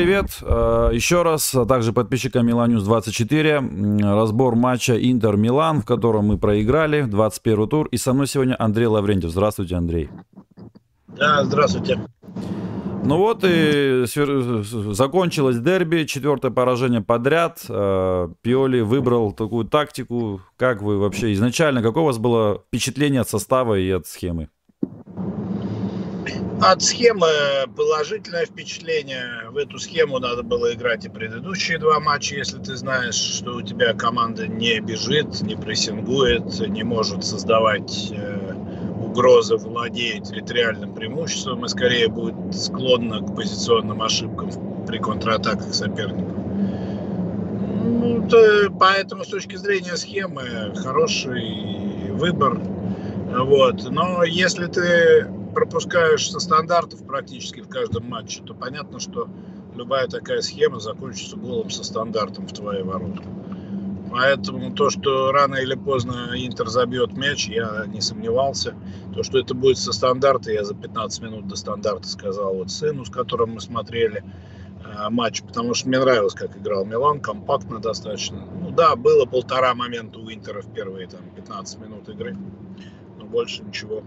Привет э, еще раз, а также подписчикам Миланюс 24. Разбор матча Интер-Милан, в котором мы проиграли 21 тур. И со мной сегодня Андрей Лаврентьев. Здравствуйте, Андрей. Да, здравствуйте. Ну вот и закончилось дерби, четвертое поражение подряд. Э, Пиоли выбрал такую тактику. Как вы вообще изначально, какое у вас было впечатление от состава и от схемы? От схемы положительное впечатление. В эту схему надо было играть и предыдущие два матча, если ты знаешь, что у тебя команда не бежит, не прессингует, не может создавать э, угрозы, владея территориальным преимуществом и скорее будет склонна к позиционным ошибкам при контратаках соперников. Ну, то, поэтому с точки зрения схемы хороший выбор. Вот. Но если ты пропускаешь со стандартов практически в каждом матче, то понятно, что любая такая схема закончится голом со стандартом в твои ворота. Поэтому то, что рано или поздно Интер забьет мяч, я не сомневался. То, что это будет со стандарта, я за 15 минут до стандарта сказал вот сыну, с которым мы смотрели э, матч, потому что мне нравилось, как играл Милан, компактно достаточно. Ну да, было полтора момента у Интера в первые там, 15 минут игры, но больше ничего.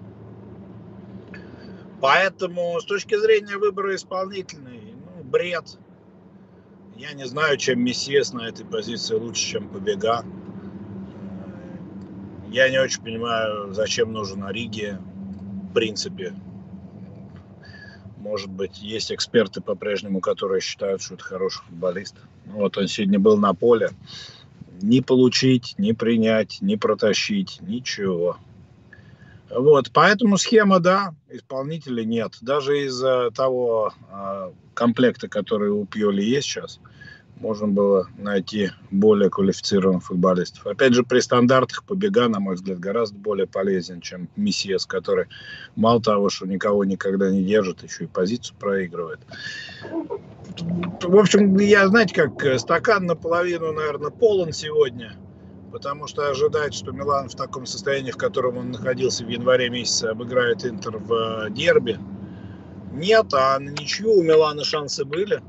Поэтому с точки зрения выбора исполнительный, ну, бред. Я не знаю, чем Мессиес на этой позиции лучше, чем Побега. Я не очень понимаю, зачем нужен Ориги, в принципе. Может быть, есть эксперты по-прежнему, которые считают, что это хороший футболист. Ну, вот он сегодня был на поле. Не получить, не принять, не протащить, ничего. Вот, поэтому схема, да, исполнителей нет. Даже из-за того э, комплекта, который у Пьоли есть сейчас, можно было найти более квалифицированных футболистов. Опять же, при стандартах побега, на мой взгляд, гораздо более полезен, чем Мессиес, который мало того, что никого никогда не держит, еще и позицию проигрывает. В общем, я, знаете, как стакан наполовину, наверное, полон сегодня – потому что ожидать, что Милан в таком состоянии, в котором он находился в январе месяце, обыграет Интер в э, дерби, нет, а на ничью у Милана шансы были.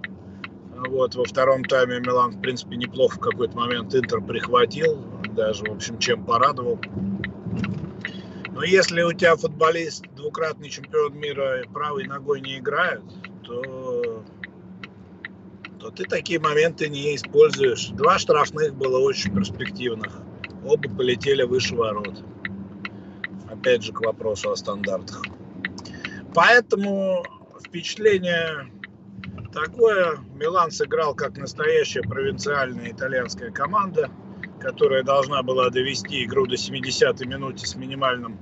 Вот, во втором тайме Милан, в принципе, неплохо в какой-то момент Интер прихватил, даже, в общем, чем порадовал. Но если у тебя футболист, двукратный чемпион мира, правой ногой не играет, то то ты такие моменты не используешь. Два штрафных было очень перспективных. Оба полетели выше ворот. Опять же к вопросу о стандартах. Поэтому впечатление такое. Милан сыграл как настоящая провинциальная итальянская команда, которая должна была довести игру до 70-й минуты с минимальным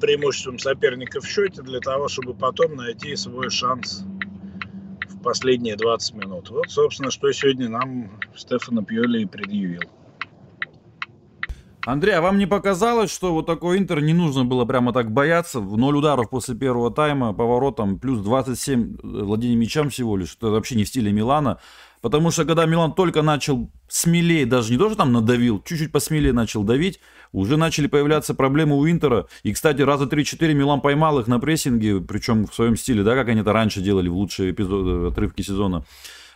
преимуществом соперника в счете для того, чтобы потом найти свой шанс последние 20 минут. Вот, собственно, что сегодня нам Стефано Пьоли и предъявил. Андрей, а вам не показалось, что вот такой Интер не нужно было прямо так бояться? В ноль ударов после первого тайма, поворотом, плюс 27 владений мячом всего лишь, что вообще не в стиле Милана. Потому что когда Милан только начал смелее, даже не то, там надавил, чуть-чуть посмелее начал давить, уже начали появляться проблемы у Интера. И, кстати, раза 3-4 Милан поймал их на прессинге, причем в своем стиле, да, как они это раньше делали в лучшие эпизоды, отрывки сезона.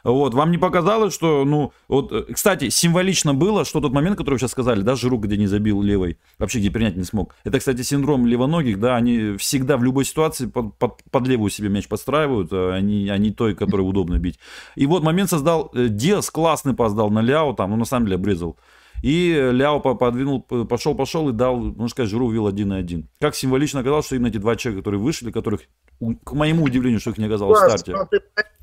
Вот, вам не показалось, что, ну, вот, э, кстати, символично было, что тот момент, который вы сейчас сказали, да, Жиру, где не забил левой, вообще где принять не смог. Это, кстати, синдром левоногих, да, они всегда в любой ситуации под, под, под левую себе мяч подстраивают, а они, они той, которой удобно бить. И вот момент создал, э, Диас классный пас дал на Ляо, там, ну, на самом деле, обрезал. И Ляо подвинул, пошел-пошел и дал, можно сказать, Жиру увел один на один. Как символично оказалось, что именно эти два человека, которые вышли, которых к моему удивлению, что их не оказалось да, в старте.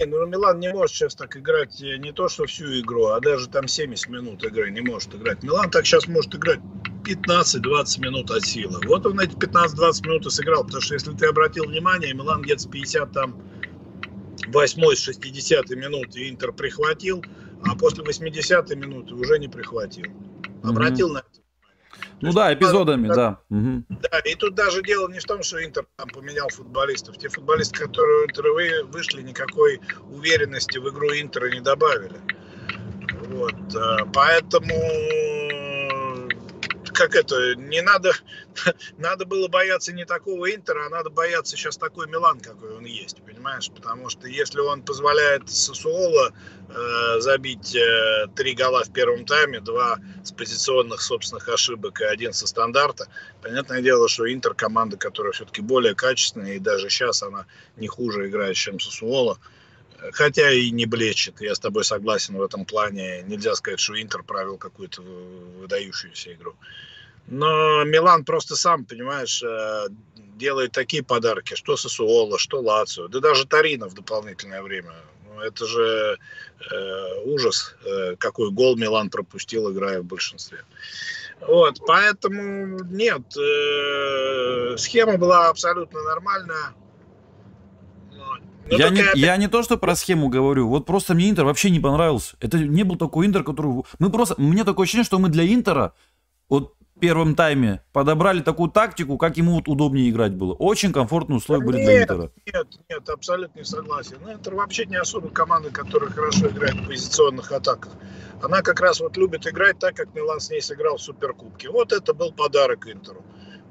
Ну, Милан не может сейчас так играть э, не то, что всю игру, а даже там 70 минут игры не может играть. Милан так сейчас может играть 15-20 минут от силы. Вот он эти 15-20 минут и сыграл, потому что если ты обратил внимание, Милан где-то с 50 там 8 60 минуты Интер прихватил, а после 80 минуты уже не прихватил. Обратил mm-hmm. на это ну есть, да, эпизодами, да. Да. Угу. да. И тут даже дело не в том, что Интер там поменял футболистов. Те футболисты, которые Интер вышли, никакой уверенности в игру Интера не добавили. Вот. Э, поэтому как это, не надо, надо было бояться не такого Интера, а надо бояться сейчас такой Милан, какой он есть, понимаешь? Потому что если он позволяет Сосуоло э, забить э, три гола в первом тайме, два с позиционных собственных ошибок и один со стандарта, понятное дело, что Интер команда, которая все-таки более качественная, и даже сейчас она не хуже играет, чем Сосуоло, хотя и не блещет, я с тобой согласен в этом плане. Нельзя сказать, что Интер провел какую-то выдающуюся игру. Но Милан просто сам, понимаешь, э, делает такие подарки, что Сосуола, что Лацио, да даже Тарина в дополнительное время. Ну, это же э, ужас, э, какой гол Милан пропустил, играя в большинстве. Вот, поэтому нет, э, схема была абсолютно нормальная. Ну, я, не, я не то, что про схему говорю, вот просто мне Интер вообще не понравился. Это не был такой Интер, который... Мы просто... Мне такое ощущение, что мы для Интера вот в первом тайме подобрали такую тактику, как ему вот удобнее играть было. Очень комфортные условия были для Интера. Нет, нет, абсолютно не согласен. Ну, Интер вообще не особо команда, которая хорошо играет в позиционных атаках. Она как раз вот любит играть так, как Милан с ней сыграл в Суперкубке. Вот это был подарок Интеру.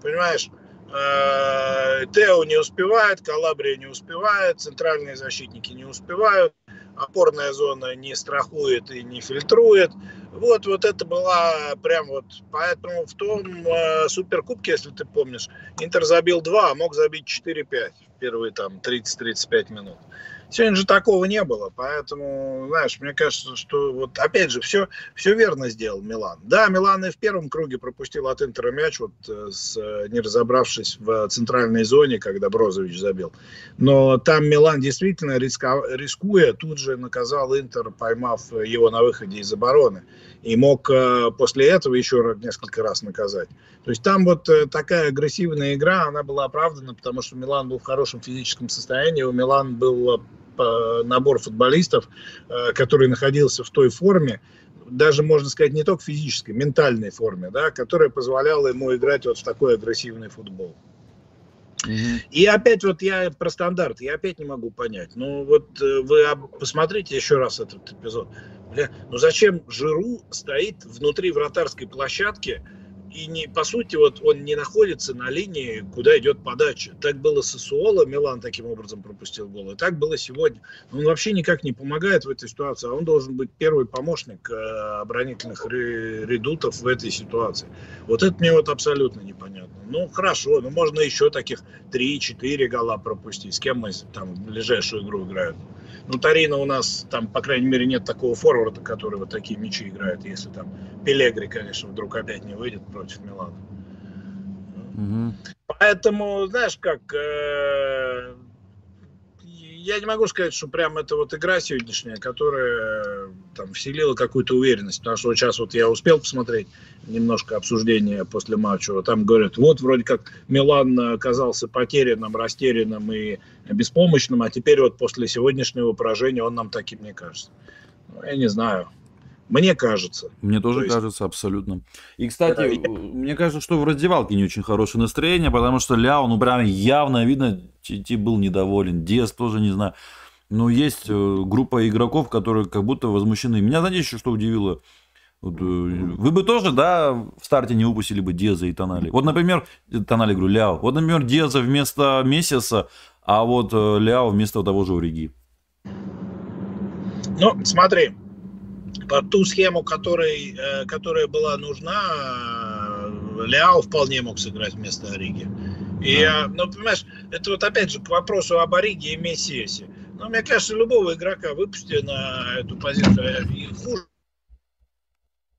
Понимаешь? Э, Тео не успевает, Калабрия не успевает, центральные защитники не успевают, опорная зона не страхует и не фильтрует. Вот, вот это была прям вот, поэтому в том э, суперкубке, если ты помнишь, Интер забил 2, а мог забить 4-5 в первые там 30-35 минут. Сегодня же такого не было, поэтому, знаешь, мне кажется, что вот опять же все, все верно сделал Милан. Да, Милан и в первом круге пропустил от Интера мяч, вот э, с, не разобравшись в центральной зоне, когда Брозович забил. Но там Милан действительно риска, рискуя, тут же наказал Интер, поймав его на выходе из обороны. И мог э, после этого еще несколько раз наказать. То есть там вот э, такая агрессивная игра, она была оправдана, потому что Милан был в хорошем физическом состоянии, у Милан был набор футболистов, э, который находился в той форме, даже можно сказать не только физической, ментальной форме, да, которая позволяла ему играть вот в такой агрессивный футбол. И опять вот я про стандарт, я опять не могу понять. Ну вот э, вы посмотрите еще раз этот эпизод. Бля, ну зачем Жиру стоит внутри вратарской площадки, и не, по сути, вот он не находится на линии, куда идет подача. Так было с Исуола, Милан таким образом пропустил гол, и так было сегодня. Он вообще никак не помогает в этой ситуации, а он должен быть первый помощник э, оборонительных редутов в этой ситуации. Вот это мне вот абсолютно непонятно. Ну, хорошо, ну можно еще таких 3-4 гола пропустить. С кем мы там ближайшую игру играем? Ну, Тарина у нас там, по крайней мере, нет такого форварда, который вот такие мячи играет, если там Пелегри, конечно, вдруг опять не выйдет против Милана. Угу. Поэтому, знаешь, как э, я не могу сказать, что прям это вот игра сегодняшняя, которая там вселила какую-то уверенность. Потому что вот сейчас вот я успел посмотреть немножко обсуждения после матча. Там говорят, вот вроде как Милан оказался потерянным, растерянным и беспомощным, а теперь вот после сегодняшнего поражения он нам таким не кажется. Ну, я не знаю. Мне кажется. Мне тоже То есть... кажется, абсолютно. И, кстати, да, я... мне кажется, что в раздевалке не очень хорошее настроение, потому что Ляо, ну, прям явно видно, Ти был недоволен. Диас тоже, не знаю. Но есть э, группа игроков, которые как будто возмущены. Меня, знаете, еще что удивило? Вот, э, вы бы тоже, да, в старте не выпустили бы Диаза и Тонали. Вот, например, Тонали, говорю, Ляо. Вот, например, Диаза вместо Мессиса, а вот э, Ляо вместо того же Уриги. Ну, смотри, под ту схему, который, э, которая была нужна, э, Ляо вполне мог сыграть вместо Ориги. И, да. ну, понимаешь, это вот опять же к вопросу об Ориге и Мессиесе. Ну, мне кажется, любого игрока выпусти на эту позицию, и хуже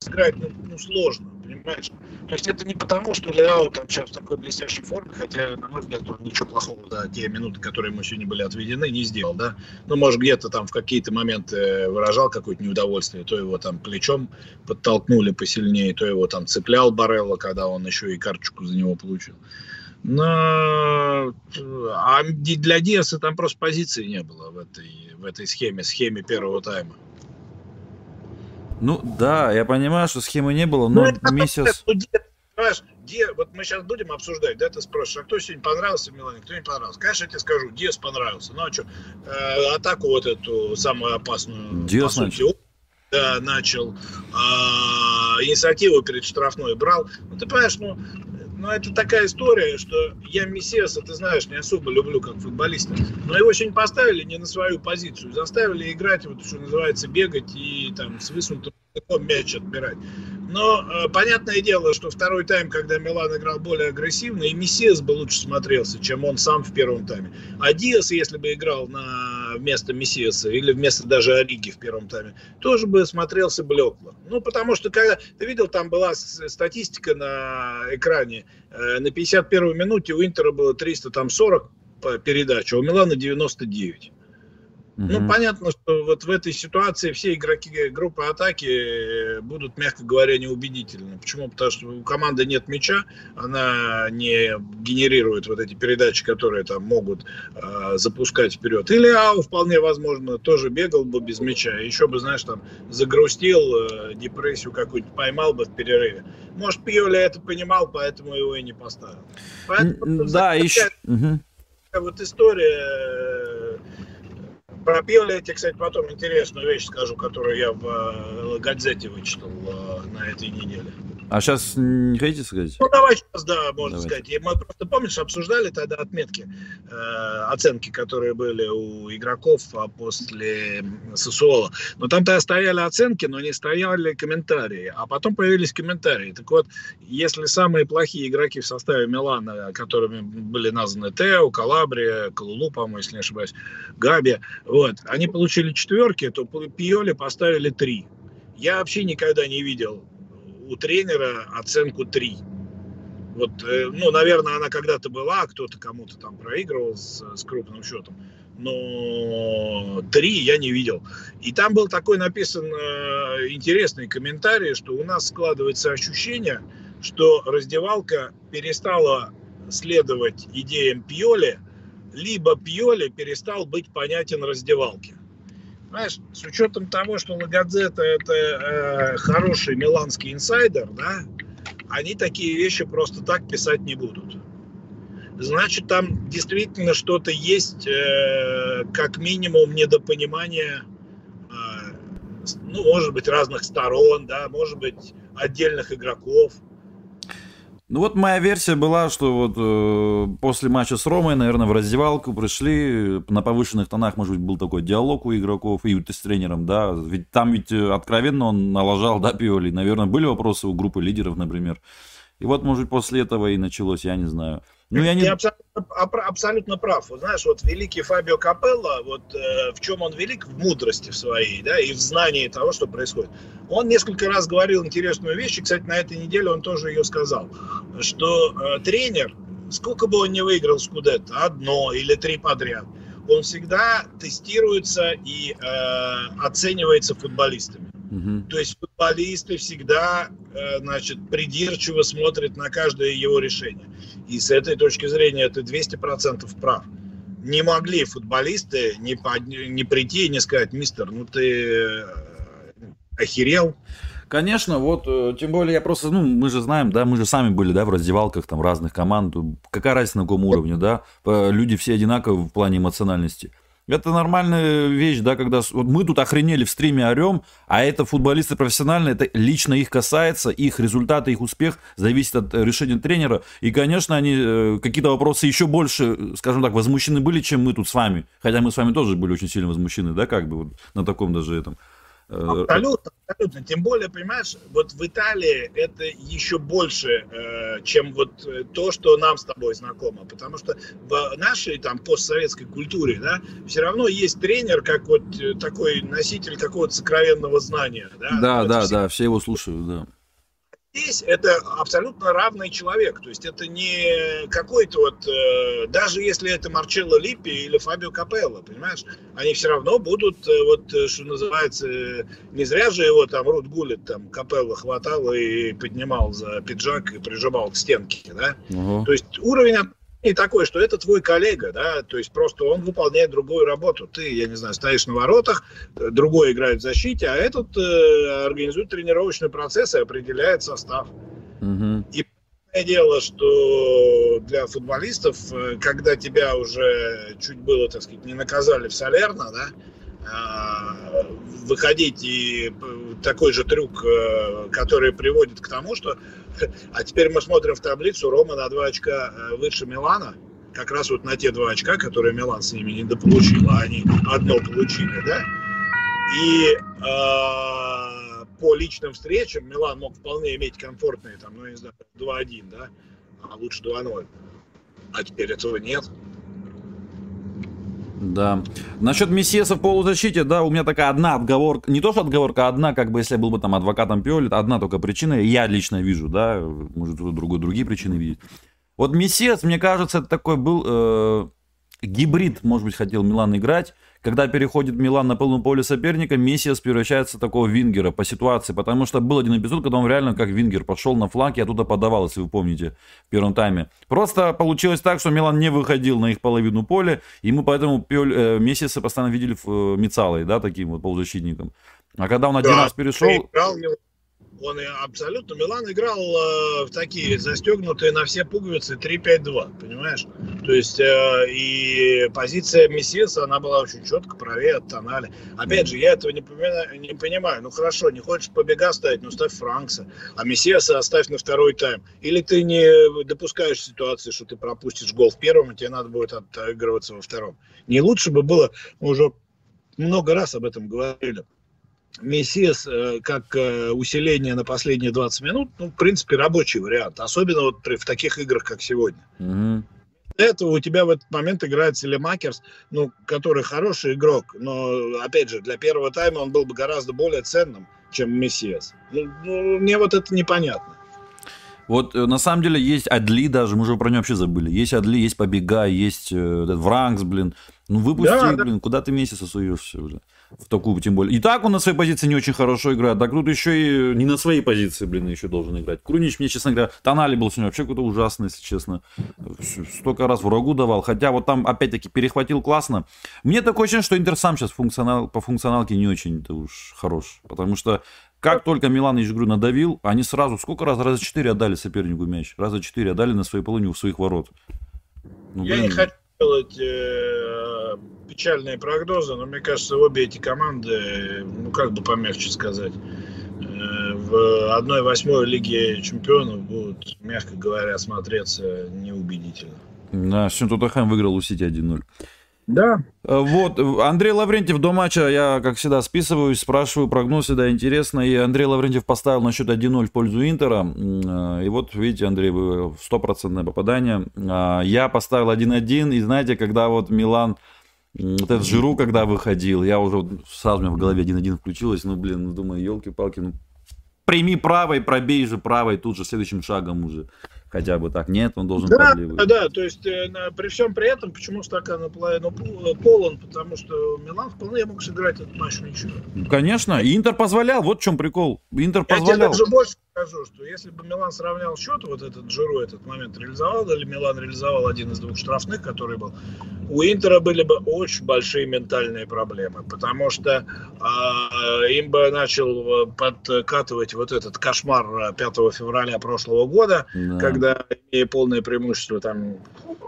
сыграть ну, ну, сложно, понимаешь? То есть это не потому, что Лео там сейчас в такой блестящей форме, хотя, на мой взгляд, он ничего плохого за те минуты, которые ему сегодня были отведены, не сделал, да? Ну, может, где-то там в какие-то моменты выражал какое-то неудовольствие, то его там плечом подтолкнули посильнее, то его там цеплял Барелло, когда он еще и карточку за него получил. Но а для Диаса там просто позиции не было в этой, в этой схеме, схеме первого тайма. Ну да, я понимаю, что схемы не было, но ну, месяц... Понимаешь, Ди, вот мы сейчас будем обсуждать, да, ты спросишь, а кто сегодня понравился в Милане, кто не понравился? Конечно, я тебе скажу, Диас понравился. Ну а что, э, атаку вот эту самую опасную, Диас по сути, да, начал, э, инициативу перед штрафной брал. Ну ты понимаешь, ну ну, это такая история, что я Мессиаса, ты знаешь, не особо люблю как футболиста. Но его сегодня поставили не на свою позицию. Заставили играть, вот что называется, бегать и там с высунутым мяч отбирать. Но э, понятное дело, что второй тайм, когда Милан играл более агрессивно, и Мессиас бы лучше смотрелся, чем он сам в первом тайме. А Диас, если бы играл на вместо Мессиаса или вместо даже Ориги в первом тайме, тоже бы смотрелся блекло. Ну, потому что, когда ты видел, там была статистика на экране, э, на 51-й минуте у Интера было 340 передач, а у Милана 99. Угу. Ну, понятно, что вот в этой ситуации все игроки группы атаки будут, мягко говоря, неубедительны. Почему? Потому что у команды нет мяча, она не генерирует вот эти передачи, которые там могут э, запускать вперед. Или Ау, вполне возможно, тоже бегал бы без мяча. Еще бы, знаешь, там загрустил, э, депрессию какую-нибудь поймал бы в перерыве. Может, Пьоли это понимал, поэтому его и не поставил. Поэтому, да, еще... Вот история Пропел я тебе, кстати, потом интересную вещь скажу, которую я в э, газете вычитал э, на этой неделе. А сейчас не хотите сказать? Ну, давай сейчас, да, можно Давайте. сказать. И мы просто, помнишь, обсуждали тогда отметки, э, оценки, которые были у игроков а после Сосуола. Но там тогда стояли оценки, но не стояли комментарии. А потом появились комментарии. Так вот, если самые плохие игроки в составе Милана, которыми были названы Тео, Калабрия, Калулу, по-моему, если не ошибаюсь, Габи, вот, они получили четверки, то Пиоли поставили три. Я вообще никогда не видел у тренера оценку 3. Вот, э, ну, наверное, она когда-то была, кто-то кому-то там проигрывал с, с крупным счетом, но 3 я не видел. И там был такой написан э, интересный комментарий, что у нас складывается ощущение, что раздевалка перестала следовать идеям Пьоли, либо Пьоли перестал быть понятен раздевалке знаешь, с учетом того, что Лагадзета это э, хороший миланский инсайдер, да, они такие вещи просто так писать не будут. Значит, там действительно что-то есть, э, как минимум, недопонимание, э, ну, может быть, разных сторон, да, может быть, отдельных игроков. Ну вот моя версия была, что вот э, после матча с Ромой, наверное, в раздевалку пришли, на повышенных тонах, может быть, был такой диалог у игроков и с тренером, да, ведь там ведь э, откровенно он налажал, да, Пиоли, наверное, были вопросы у группы лидеров, например. И вот, может, после этого и началось, я не знаю. Ну, я не... Ты абсолютно, абсолютно прав. Знаешь, вот великий Фабио Капелло, вот э, в чем он велик? В мудрости в своей, да, и в знании того, что происходит. Он несколько раз говорил интересную вещь, и, кстати, на этой неделе он тоже ее сказал, что э, тренер, сколько бы он не выиграл Скудетто, одно или три подряд, он всегда тестируется и э, оценивается футболистами. Угу. То есть футболисты всегда, э, значит, придирчиво смотрят на каждое его решение. И с этой точки зрения ты 200% прав. Не могли футболисты не, по, не прийти и не сказать, мистер, ну ты э, охерел, Конечно, вот, э, тем более я просто, ну, мы же знаем, да, мы же сами были, да, в раздевалках там разных команд, какая разница на каком уровне, да, люди все одинаковы в плане эмоциональности. Это нормальная вещь, да, когда вот мы тут охренели в стриме орем, а это футболисты профессиональные, это лично их касается, их результаты, их успех зависит от э, решения тренера. И, конечно, они э, какие-то вопросы еще больше, скажем так, возмущены были, чем мы тут с вами. Хотя мы с вами тоже были очень сильно возмущены, да, как бы вот на таком даже этом. Э, абсолютно, абсолютно. Тем более, понимаешь, вот в Италии это еще больше, э, чем вот э, то, что нам с тобой знакомо. Потому что в нашей там постсоветской культуре, да, все равно есть тренер, как вот такой носитель какого-то сокровенного знания. Да, да, да, все... да, все его слушают, да здесь это абсолютно равный человек. То есть это не какой-то вот, э, даже если это Марчелло Липпи или Фабио Капелло, понимаешь, они все равно будут, э, вот, э, что называется, не зря же его там Рут Гулит, там, Капелло хватал и поднимал за пиджак и прижимал к стенке, да. Угу. То есть уровень и такой, что это твой коллега, да, то есть просто он выполняет другую работу. Ты, я не знаю, стоишь на воротах, другой играет в защите, а этот э, организует тренировочный процесс и определяет состав. Угу. И дело, что для футболистов, э, когда тебя уже чуть было, так сказать, не наказали в Салерно, да, э, выходить и э, такой же трюк, э, который приводит к тому, что... А теперь мы смотрим в таблицу, Рома на 2 очка выше Милана, как раз вот на те два очка, которые Милан с ними не дополучил, а они одно получили, да? И э, по личным встречам Милан мог вполне иметь комфортные, там, ну, не знаю, 2-1, да? А лучше 2-0. А теперь этого нет. Да. Насчет Мессиеса в полузащите, да, у меня такая одна отговорка, не то что отговорка, а одна, как бы, если я был бы там адвокатом Пиоли, одна только причина, я лично вижу, да, может, кто-то другой, другие причины видит. Вот Мессиес, мне кажется, это такой был э, гибрид, может быть, хотел Милан играть, когда переходит Милан на полном поле соперника, Мессиас превращается в такого вингера по ситуации, потому что был один эпизод, когда он реально как вингер пошел на фланг и оттуда подавал, если вы помните, в первом тайме. Просто получилось так, что Милан не выходил на их половину поля, и мы поэтому Пиоль, э, Мессиаса постоянно видели в, э, Мицалой, да, таким вот полузащитником. А когда он один да, раз перешел... Играл его он абсолютно, Милан играл э, в такие застегнутые на все пуговицы 3-5-2, понимаешь? То есть э, и позиция Мессиса, она была очень четко правее от Тонали. Опять же, я этого не, понимаю, не понимаю. Ну хорошо, не хочешь побега ставить, ну ставь Франкса, а Мессиаса оставь на второй тайм. Или ты не допускаешь ситуации, что ты пропустишь гол в первом, и тебе надо будет отыгрываться во втором. Не лучше бы было, мы уже много раз об этом говорили, Мессиас э, как э, усиление на последние 20 минут, ну, в принципе, рабочий вариант. Особенно вот в таких играх, как сегодня. Mm-hmm. Для этого у тебя в этот момент играет Селемакерс, ну, который хороший игрок, но, опять же, для первого тайма он был бы гораздо более ценным, чем Мессиас. Ну, ну, мне вот это непонятно. Вот э, на самом деле есть Адли даже, мы уже про него вообще забыли. Есть Адли, есть Побега, есть э, Вранкс, блин. Ну выпусти, да, блин, да. куда ты месяца суешься уже? В такую, тем более. И так он на своей позиции не очень хорошо играет. Так тут еще и не на своей позиции, блин, еще должен играть. Крунич мне, честно говоря, Тонали был сегодня вообще какой-то ужасный, если честно. Столько раз врагу давал. Хотя вот там, опять-таки, перехватил классно. Мне такое ощущение, что Интер сам сейчас функционал, по функционалке не очень-то уж хорош. Потому что как только Милан игру надавил, они сразу, сколько раз? Раза четыре отдали сопернику мяч. Раза четыре отдали на своей половине у своих ворот. Ну, Я не хочу делать э, печальные прогнозы, но мне кажется, обе эти команды, ну как бы помягче сказать, э, в одной восьмой лиге чемпионов будут, мягко говоря, смотреться неубедительно. Да, сегодня Тоттенхэм выиграл у Сити 1-0. Да. Э, вот, Андрей Лаврентьев до матча, я, как всегда, списываюсь, спрашиваю прогноз, всегда интересно. И Андрей Лаврентьев поставил на счет 1-0 в пользу Интера. Э, и вот, видите, Андрей, вы стопроцентное попадание. А, я поставил 1-1, и знаете, когда вот Милан, вот этот Жиру, когда выходил, я уже сразу у меня в голове 1-1 включилось, ну, блин, ну, думаю, елки-палки, ну, прими правой, пробей же правой, тут же следующим шагом уже хотя бы так. Нет, он должен да, Да, да, то есть э, при всем при этом, почему стакан наполовину полон, потому что Милан вполне мог сыграть этот матч ничего. Конечно, и Интер позволял, вот в чем прикол. Интер позволял. Я тебе даже больше скажу, что если бы Милан сравнял счет, вот этот Джиру этот момент реализовал, или Милан реализовал один из двух штрафных, который был, у Интера были бы очень большие ментальные проблемы, потому что э, им бы начал подкатывать вот этот кошмар 5 февраля прошлого года, да. когда, имея полное преимущество, там,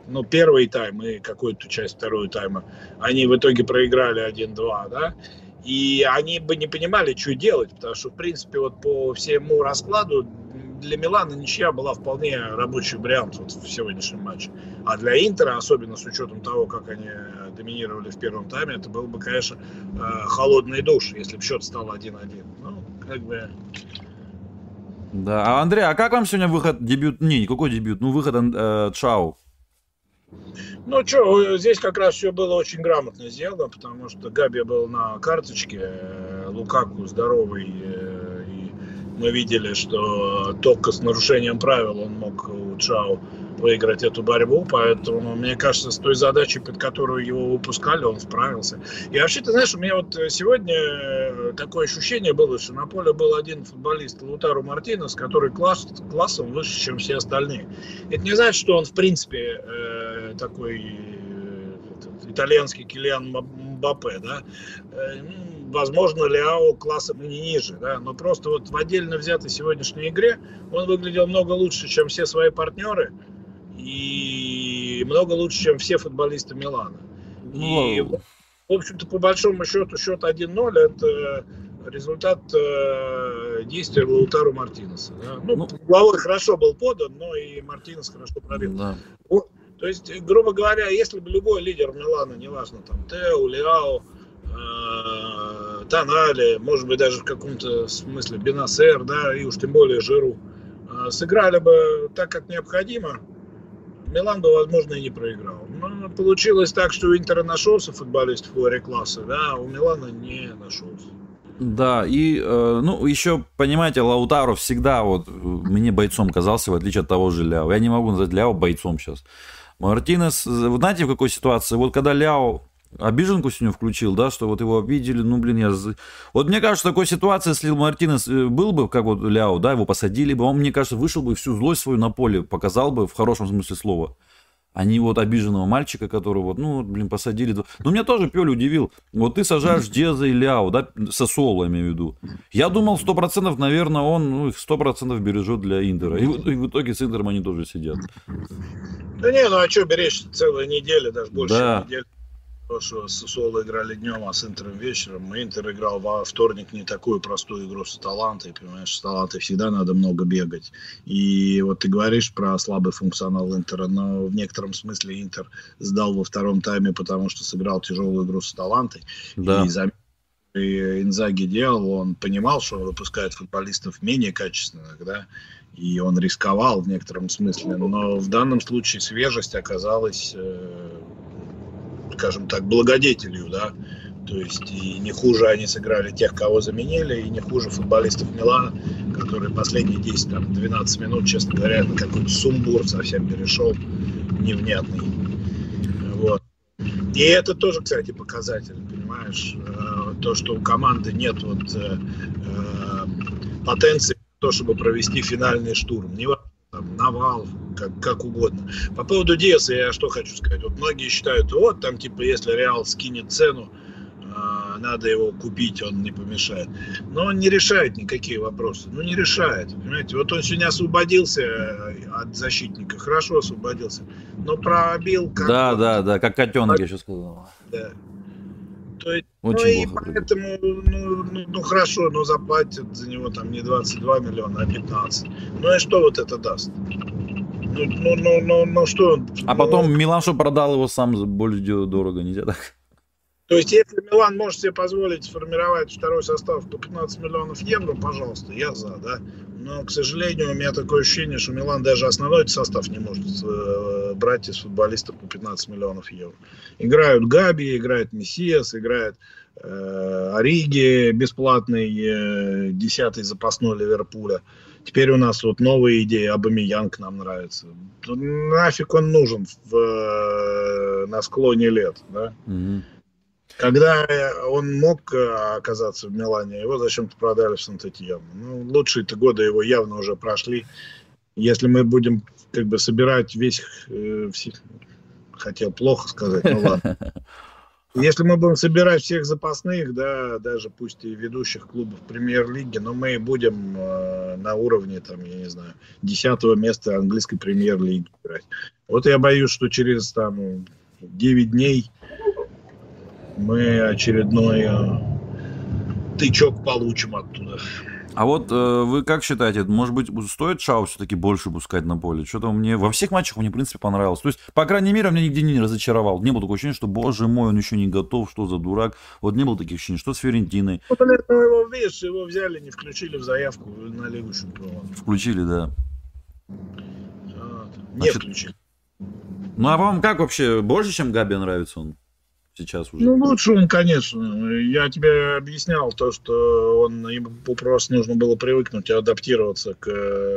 ну, первый тайм и какую-то часть второй тайма, они в итоге проиграли 1-2, да, и они бы не понимали, что делать, потому что, в принципе, вот по всему раскладу для Милана ничья была вполне рабочий вариант вот в сегодняшнем матче. А для Интера, особенно с учетом того, как они доминировали в первом тайме, это был бы, конечно, э, холодный душ, если бы счет стал 1-1. Ну, как бы... Да, а Андрей, а как вам сегодня выход, дебют, не, никакой дебют, ну выход э, Чао? Ну что, здесь как раз все было очень грамотно сделано, потому что Габи был на карточке, э, Лукаку здоровый, э, и мы видели, что только с нарушением правил он мог у Чао выиграть эту борьбу, поэтому, мне кажется, с той задачей, под которую его выпускали, он справился. И вообще, ты знаешь, у меня вот сегодня э, такое ощущение было, что на поле был один футболист, Лутару Мартинес, который класс, классом выше, чем все остальные. Это не значит, что он, в принципе, э, такой э, итальянский Килиан Мбаппе, да, э, возможно, Ляо классом и не ниже, да, но просто вот в отдельно взятой сегодняшней игре он выглядел много лучше, чем все свои партнеры, и много лучше, чем все футболисты Милана. И... В общем-то, по большому счету, счет 1-0 это результат э, действия Лаутару Мартинеса. Да? Ну, ну, головой хорошо был подан, но и Мартинес хорошо пробил. Да. Вот. То есть, грубо говоря, если бы любой лидер Милана, неважно, там, Тео, Леао, э, Тонали, может быть, даже в каком-то смысле Бенасер, да, и уж тем более Жиру, э, сыграли бы так, как необходимо, Милан бы, возможно, и не проиграл. Но получилось так, что у Интера нашелся футболист в флоре класса, да, а у Милана не нашелся. Да, и, э, ну, еще, понимаете, Лаутаро всегда вот мне бойцом казался, в отличие от того же Ляо. Я не могу назвать Ляо бойцом сейчас. Мартинес, вы знаете, в какой ситуации? Вот когда Ляо обиженку сегодня включил, да, что вот его обидели, ну, блин, я... Вот мне кажется, в такой ситуации, если Мартинес э, был бы, как вот Ляо, да, его посадили бы, он, мне кажется, вышел бы всю злость свою на поле, показал бы в хорошем смысле слова а не вот обиженного мальчика, которого ну, блин, посадили. Ну, меня тоже Пёль удивил. Вот ты сажаешь Деза и Ляо, да, Сосоло, я имею в виду. Я думал, сто процентов, наверное, он, ну, их сто процентов бережет для Интера. И, и в итоге с Интером они тоже сидят. Да не, ну а что беречь целая неделя, даже больше да. недели. То, что с Соло играли днем, а с Интером вечером. Интер играл во вторник не такую простую игру с Талантой. Понимаешь, с Талантой всегда надо много бегать. И вот ты говоришь про слабый функционал Интера, но в некотором смысле Интер сдал во втором тайме, потому что сыграл тяжелую игру с Талантой. Да. И за и Инзаги делал, он понимал, что он выпускает футболистов менее качественных, да, и он рисковал в некотором смысле, но в данном случае свежесть оказалась э, скажем так, благодетелью, да, то есть и не хуже они сыграли тех, кого заменили, и не хуже футболистов Милана, которые последние 10-12 минут, честно говоря, на какой-то сумбур совсем перешел, невнятный. Вот. И это тоже, кстати, показатель, понимаешь, э, то, что у команды нет вот э, э, потенции, то, чтобы провести финальный штурм. Не там, навал, как, как угодно. По поводу Диаса я что хочу сказать. Вот многие считают, вот там типа если Реал скинет цену, э, надо его купить, он не помешает. Но он не решает никакие вопросы. Ну не решает. Понимаете, вот он сегодня освободился э, от защитника, хорошо освободился, но пробил. Как да, да, да, как котенок, я еще сказал. Да. То есть, Очень ну и поэтому, ну, ну, ну хорошо, но заплатят за него там не 22 миллиона, а 15. Ну и что вот это даст? Ну, ну, ну, ну, ну что? А ну, потом Милан что продал его сам более дорого, нельзя так? То есть, если Милан может себе позволить сформировать второй состав по 15 миллионов евро, пожалуйста, я за, да. Но, к сожалению, у меня такое ощущение, что Милан даже основной состав не может э, брать из футболистов по 15 миллионов евро. Играют Габи, играет Мессиас, играет э, Ориги, бесплатный э, десятый запасной Ливерпуля. Теперь у нас вот новые идеи, Абамиян нам нравится. Нафиг он нужен в, э, на склоне лет, да? Mm-hmm. Когда он мог э, оказаться в Милане, его зачем-то продали в Сант-Этьен. Ну, лучшие-то годы его явно уже прошли. Если мы будем как бы собирать весь, э, всех, хотел плохо сказать, ну ладно. Если мы будем собирать всех запасных, да, даже пусть и ведущих клубов премьер-лиги, но мы будем э, на уровне, там, я не знаю, десятого места английской премьер-лиги играть. Вот я боюсь, что через там 9 дней мы очередной э, тычок получим оттуда. А вот э, вы как считаете, может быть, стоит Шау все-таки больше пускать на поле? Что-то мне во всех матчах мне, в принципе, понравилось. То есть, по крайней мере, он меня нигде не разочаровал. Не было такого ощущения, что, боже мой, он еще не готов, что за дурак. Вот не было таких ощущений, что с Ферентиной. Ну, наверное, его, видишь, его взяли, не включили в заявку на Лигу Чемпионов. Включили, да. Вот. Не Значит, включили. Ну, а вам как вообще, больше, чем Габи нравится он? Сейчас уже? Ну, лучше он, конечно. Я тебе объяснял то, что он ему просто нужно было привыкнуть и адаптироваться к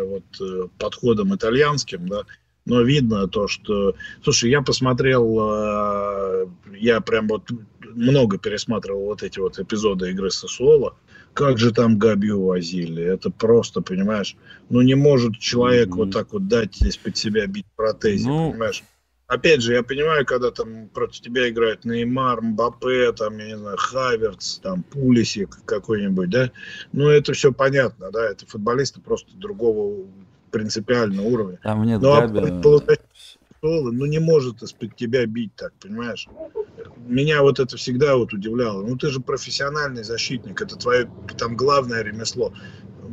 вот, э, подходам итальянским, да. Но видно то, что... Слушай, я посмотрел, э, я прям вот много пересматривал вот эти вот эпизоды игры Сосуола. Как же там Габи увозили? Это просто, понимаешь, ну не может человек mm-hmm. вот так вот дать из-под себя бить протези, ну, понимаешь? Опять же, я понимаю, когда там против тебя играют Неймар, Мбаппе, там, я не знаю, Хаверц, там, Пулисик какой-нибудь, да, ну, это все понятно, да, это футболисты просто другого принципиального уровня. Там нет ну, Габи. А ну, не может из-под тебя бить так, понимаешь? меня вот это всегда вот удивляло. Ну, ты же профессиональный защитник, это твое там главное ремесло.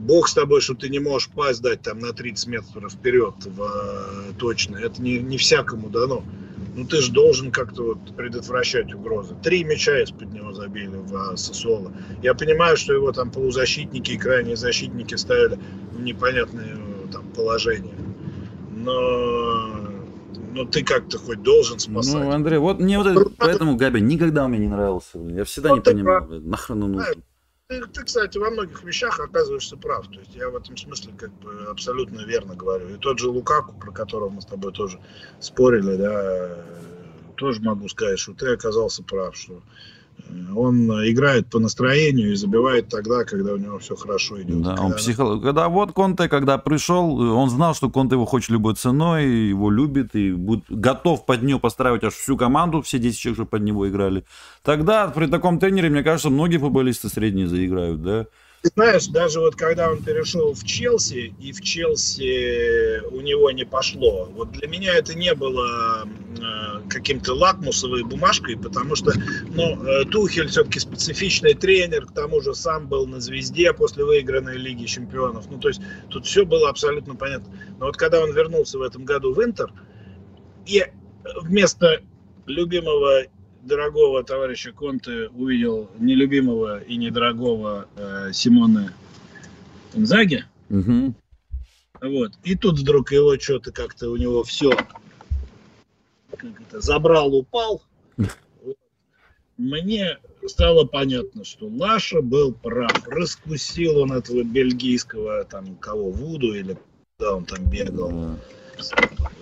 Бог с тобой, что ты не можешь пасть дать там на 30 метров вперед в, э, точно. Это не, не всякому дано. Ну, ты же должен как-то вот предотвращать угрозы. Три мяча из-под него забили в э, Сосоло. Я понимаю, что его там полузащитники и крайние защитники ставили в непонятное э, там положение. Но ну ты как-то хоть должен спасать. Ну, Андрей, вот мне вот это, поэтому Габи никогда мне не нравился. Я всегда вот не понимал, нахрен он нужен. Ты, кстати, во многих вещах оказываешься прав. То есть я в этом смысле как бы абсолютно верно говорю. И тот же Лукаку, про которого мы с тобой тоже спорили, да, тоже могу сказать, что ты оказался прав, что он играет по настроению и забивает тогда, когда у него все хорошо идет. Да, когда... он психолог. Когда вот Конте, когда пришел, он знал, что Конте его хочет любой ценой, его любит и будет готов под него постраивать аж всю команду, все 10 человек уже под него играли. Тогда при таком тренере, мне кажется, многие футболисты средние заиграют, да? Ты знаешь, даже вот когда он перешел в Челси, и в Челси у него не пошло, вот для меня это не было э, каким-то лакмусовой бумажкой, потому что, ну, э, Тухель все-таки специфичный тренер, к тому же сам был на звезде после выигранной Лиги Чемпионов. Ну, то есть тут все было абсолютно понятно. Но вот когда он вернулся в этом году в Интер, и вместо любимого дорогого товарища Конте увидел нелюбимого и недорогого э, Симона Инзаги. Угу. Вот. И тут вдруг его что-то как-то у него все как это, забрал, упал. Мне стало понятно, что Лаша был прав. Раскусил он этого бельгийского, там, кого, Вуду или да, он там бегал.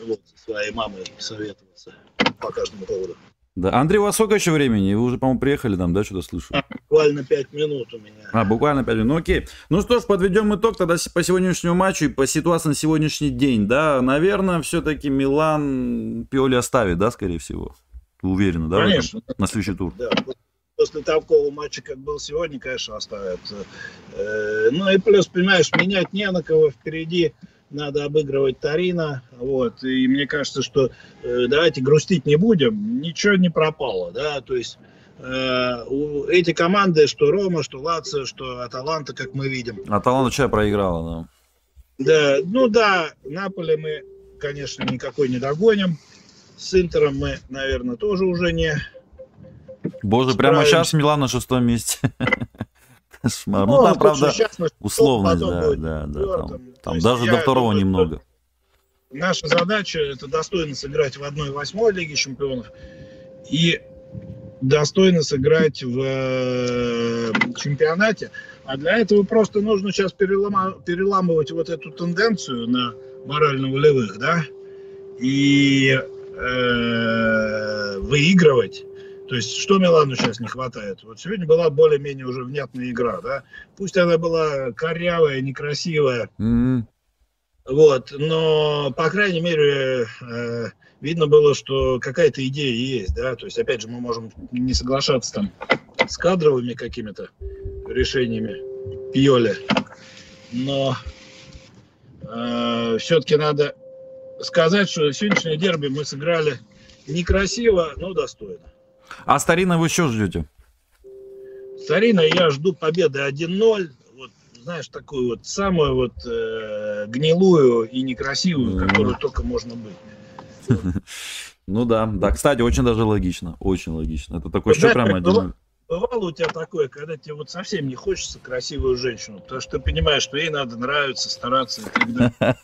Вот, со своей мамой советовался по каждому поводу. Да. Андрей, у вас сколько еще времени? Вы уже, по-моему, приехали там, да, что-то слышу? Буквально 5 минут у меня. А, буквально 5 минут. Ну, окей. Ну что ж, подведем итог тогда по сегодняшнему матчу и по ситуации на сегодняшний день, да? Наверное, все-таки Милан Пиоли оставит, да, скорее всего? Уверенно, да? Конечно. На следующий тур. Да. После такого матча, как был сегодня, конечно, оставят. Э, ну и плюс, понимаешь, менять не на кого впереди надо обыгрывать Тарина. Вот. И мне кажется, что э, давайте грустить не будем, ничего не пропало. Да? То есть э, у, эти команды, что Рома, что Лацио, что Аталанта, как мы видим. Аталанта что проиграла, да. Да, ну да, Наполе мы, конечно, никакой не догоним. С Интером мы, наверное, тоже уже не Боже, прямо сейчас Милан на шестом месте. Кошмар. Ну, ну там, правда, условность, да, да, да. Там, там даже до второго думаю, немного. Наша задача это достойно сыграть в 1-8 Лиге Чемпионов и достойно сыграть в э, чемпионате. А для этого просто нужно сейчас перелома, переламывать вот эту тенденцию на морально-волевых, да, и э, выигрывать то есть, что Милану сейчас не хватает? Вот сегодня была более-менее уже внятная игра, да? Пусть она была корявая, некрасивая, mm-hmm. вот, но, по крайней мере, э, видно было, что какая-то идея есть, да? То есть, опять же, мы можем не соглашаться там с кадровыми какими-то решениями Пьоли, но э, все-таки надо сказать, что сегодняшнее дерби мы сыграли некрасиво, но достойно. А Старина вы еще ждете? Старина я жду победы 1-0. Вот, знаешь, такую вот самую вот э, гнилую и некрасивую, mm. которую только можно быть. Ну да, да, кстати, очень даже логично, очень логично. Это такой что прям один. Бывало у тебя такое, когда тебе вот совсем не хочется красивую женщину, потому что ты понимаешь, что ей надо нравиться, стараться и так далее.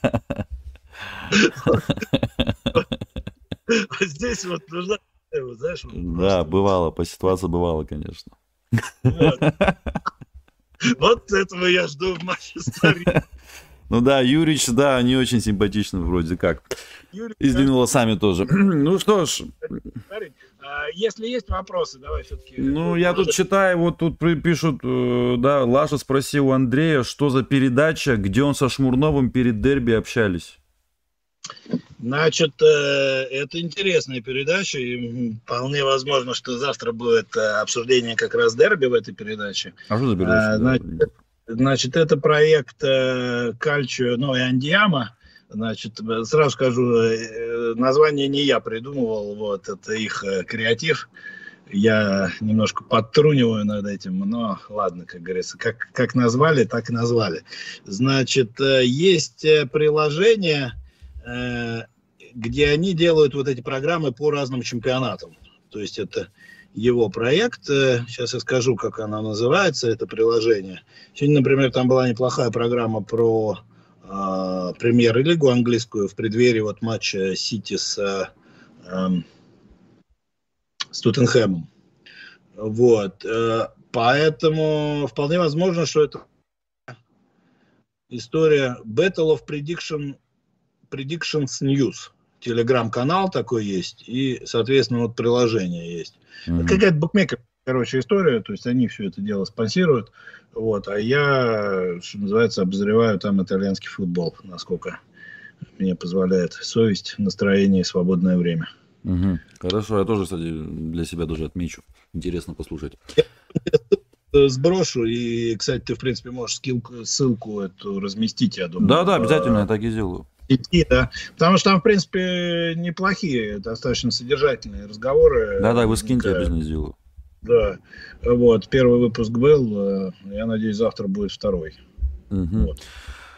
Здесь вот нужна знаешь, вот да, бывало, по ситуации бывало, конечно. Вот. этого я жду в матче с Ну да, Юрич, да, не очень симпатичный вроде как. И с сами тоже. Ну что ж. А если есть вопросы, давай все-таки. Ну, я тут читаю, вот тут пишут, э, да, Лаша спросил у Андрея, что за передача, где он со Шмурновым перед дерби общались. Значит, э, это интересная передача, и вполне возможно, что завтра будет э, обсуждение как раз дерби в этой передаче. А что за передача? Значит, значит это проект Кальчо, ну и Андиама. Значит, сразу скажу, название не я придумывал, вот, это их креатив. я немножко подтруниваю над этим, но ладно, как говорится, как, как назвали, так и назвали. Значит, э, есть э, приложение, э, где они делают вот эти программы по разным чемпионатам. То есть это его проект. Сейчас я скажу, как оно называется, это приложение. Сегодня, например, там была неплохая программа про э, премьер-лигу английскую в преддверии вот матча Сити с э, с Тоттенхэмом. Вот. Э, поэтому вполне возможно, что это история Battle of Prediction, Predictions News. Телеграм-канал такой есть, и, соответственно, вот приложение есть. Mm-hmm. Какая-то букмекер, короче, история, то есть они все это дело спонсируют, вот, а я, что называется, обозреваю там итальянский футбол, насколько мне позволяет совесть, настроение и свободное время. Угу. Хорошо, я тоже, кстати, для себя даже отмечу. Интересно послушать. Сброшу, и, кстати, ты, в принципе, можешь ссылку, ссылку эту разместить, я думаю. Да-да, обязательно, я так и сделаю. Идти, да. Потому что там, в принципе, неплохие, достаточно содержательные разговоры. Да-да, вы скиньте, я обязательно сделаю. Да, вот, первый выпуск был, э, я надеюсь, завтра будет второй. Угу. Вот.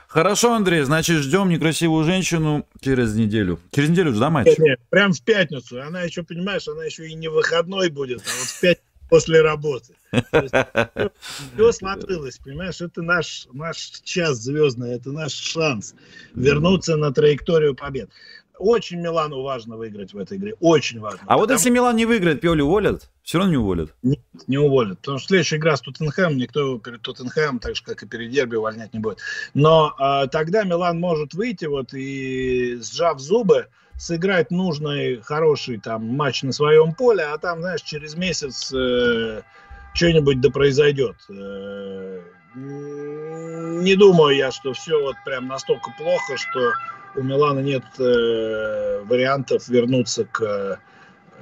Хорошо, Андрей, значит, ждем некрасивую женщину через неделю. Через неделю же, да, матч? Нет, нет, прям в пятницу. Она еще, понимаешь, она еще и не выходной будет, а вот в пятницу после работы. Все сложилось, понимаешь, это наш, наш час звездный, это наш шанс вернуться на траекторию побед очень Милану важно выиграть в этой игре. Очень важно. А потому... вот если Милан не выиграет, Пиоли уволят? Все равно не уволят? Нет, не уволят. Потому что следующая игра с Тоттенхэмом, никто перед Тоттенхэмом, так же, как и перед Дерби, увольнять не будет. Но а, тогда Милан может выйти вот и, сжав зубы, сыграть нужный, хороший там матч на своем поле, а там, знаешь, через месяц э, что-нибудь да произойдет. Э, не думаю я, что все вот прям настолько плохо, что у Милана нет э, вариантов вернуться к,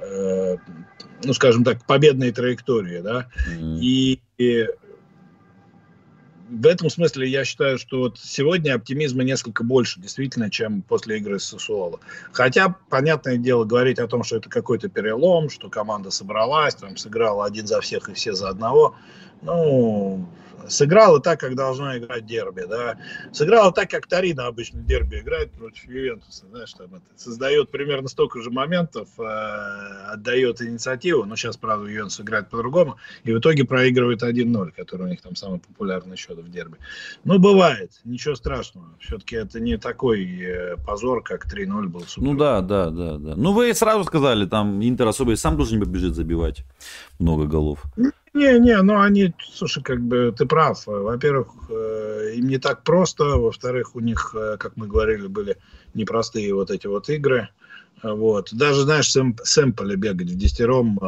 э, ну, скажем так, победной траектории, да, mm-hmm. и, и в этом смысле я считаю, что вот сегодня оптимизма несколько больше, действительно, чем после игры с Сусуоло. Хотя, понятное дело, говорить о том, что это какой-то перелом, что команда собралась, там, сыграла один за всех и все за одного, ну, сыграла так, как должна играть дерби, да, сыграла так, как Тарина обычно дерби играет против Ювентуса, знаешь, там это создает примерно столько же моментов, э, отдает инициативу, но сейчас, правда, Ювентус играет по-другому, и в итоге проигрывает 1-0, который у них там самый популярный счет в дерби. Ну, бывает, ничего страшного, все-таки это не такой э, позор, как 3-0 был. Супер. Ну да, да, да, да. Ну вы сразу сказали, там Интер особо и сам должен не побежит забивать много голов. Не-не, ну они, слушай, как бы ты прав. Во-первых, э, им не так просто. Во-вторых, у них, э, как мы говорили, были непростые вот эти вот игры. Вот. Даже, знаешь, сэм, сэмпли бегать в десятером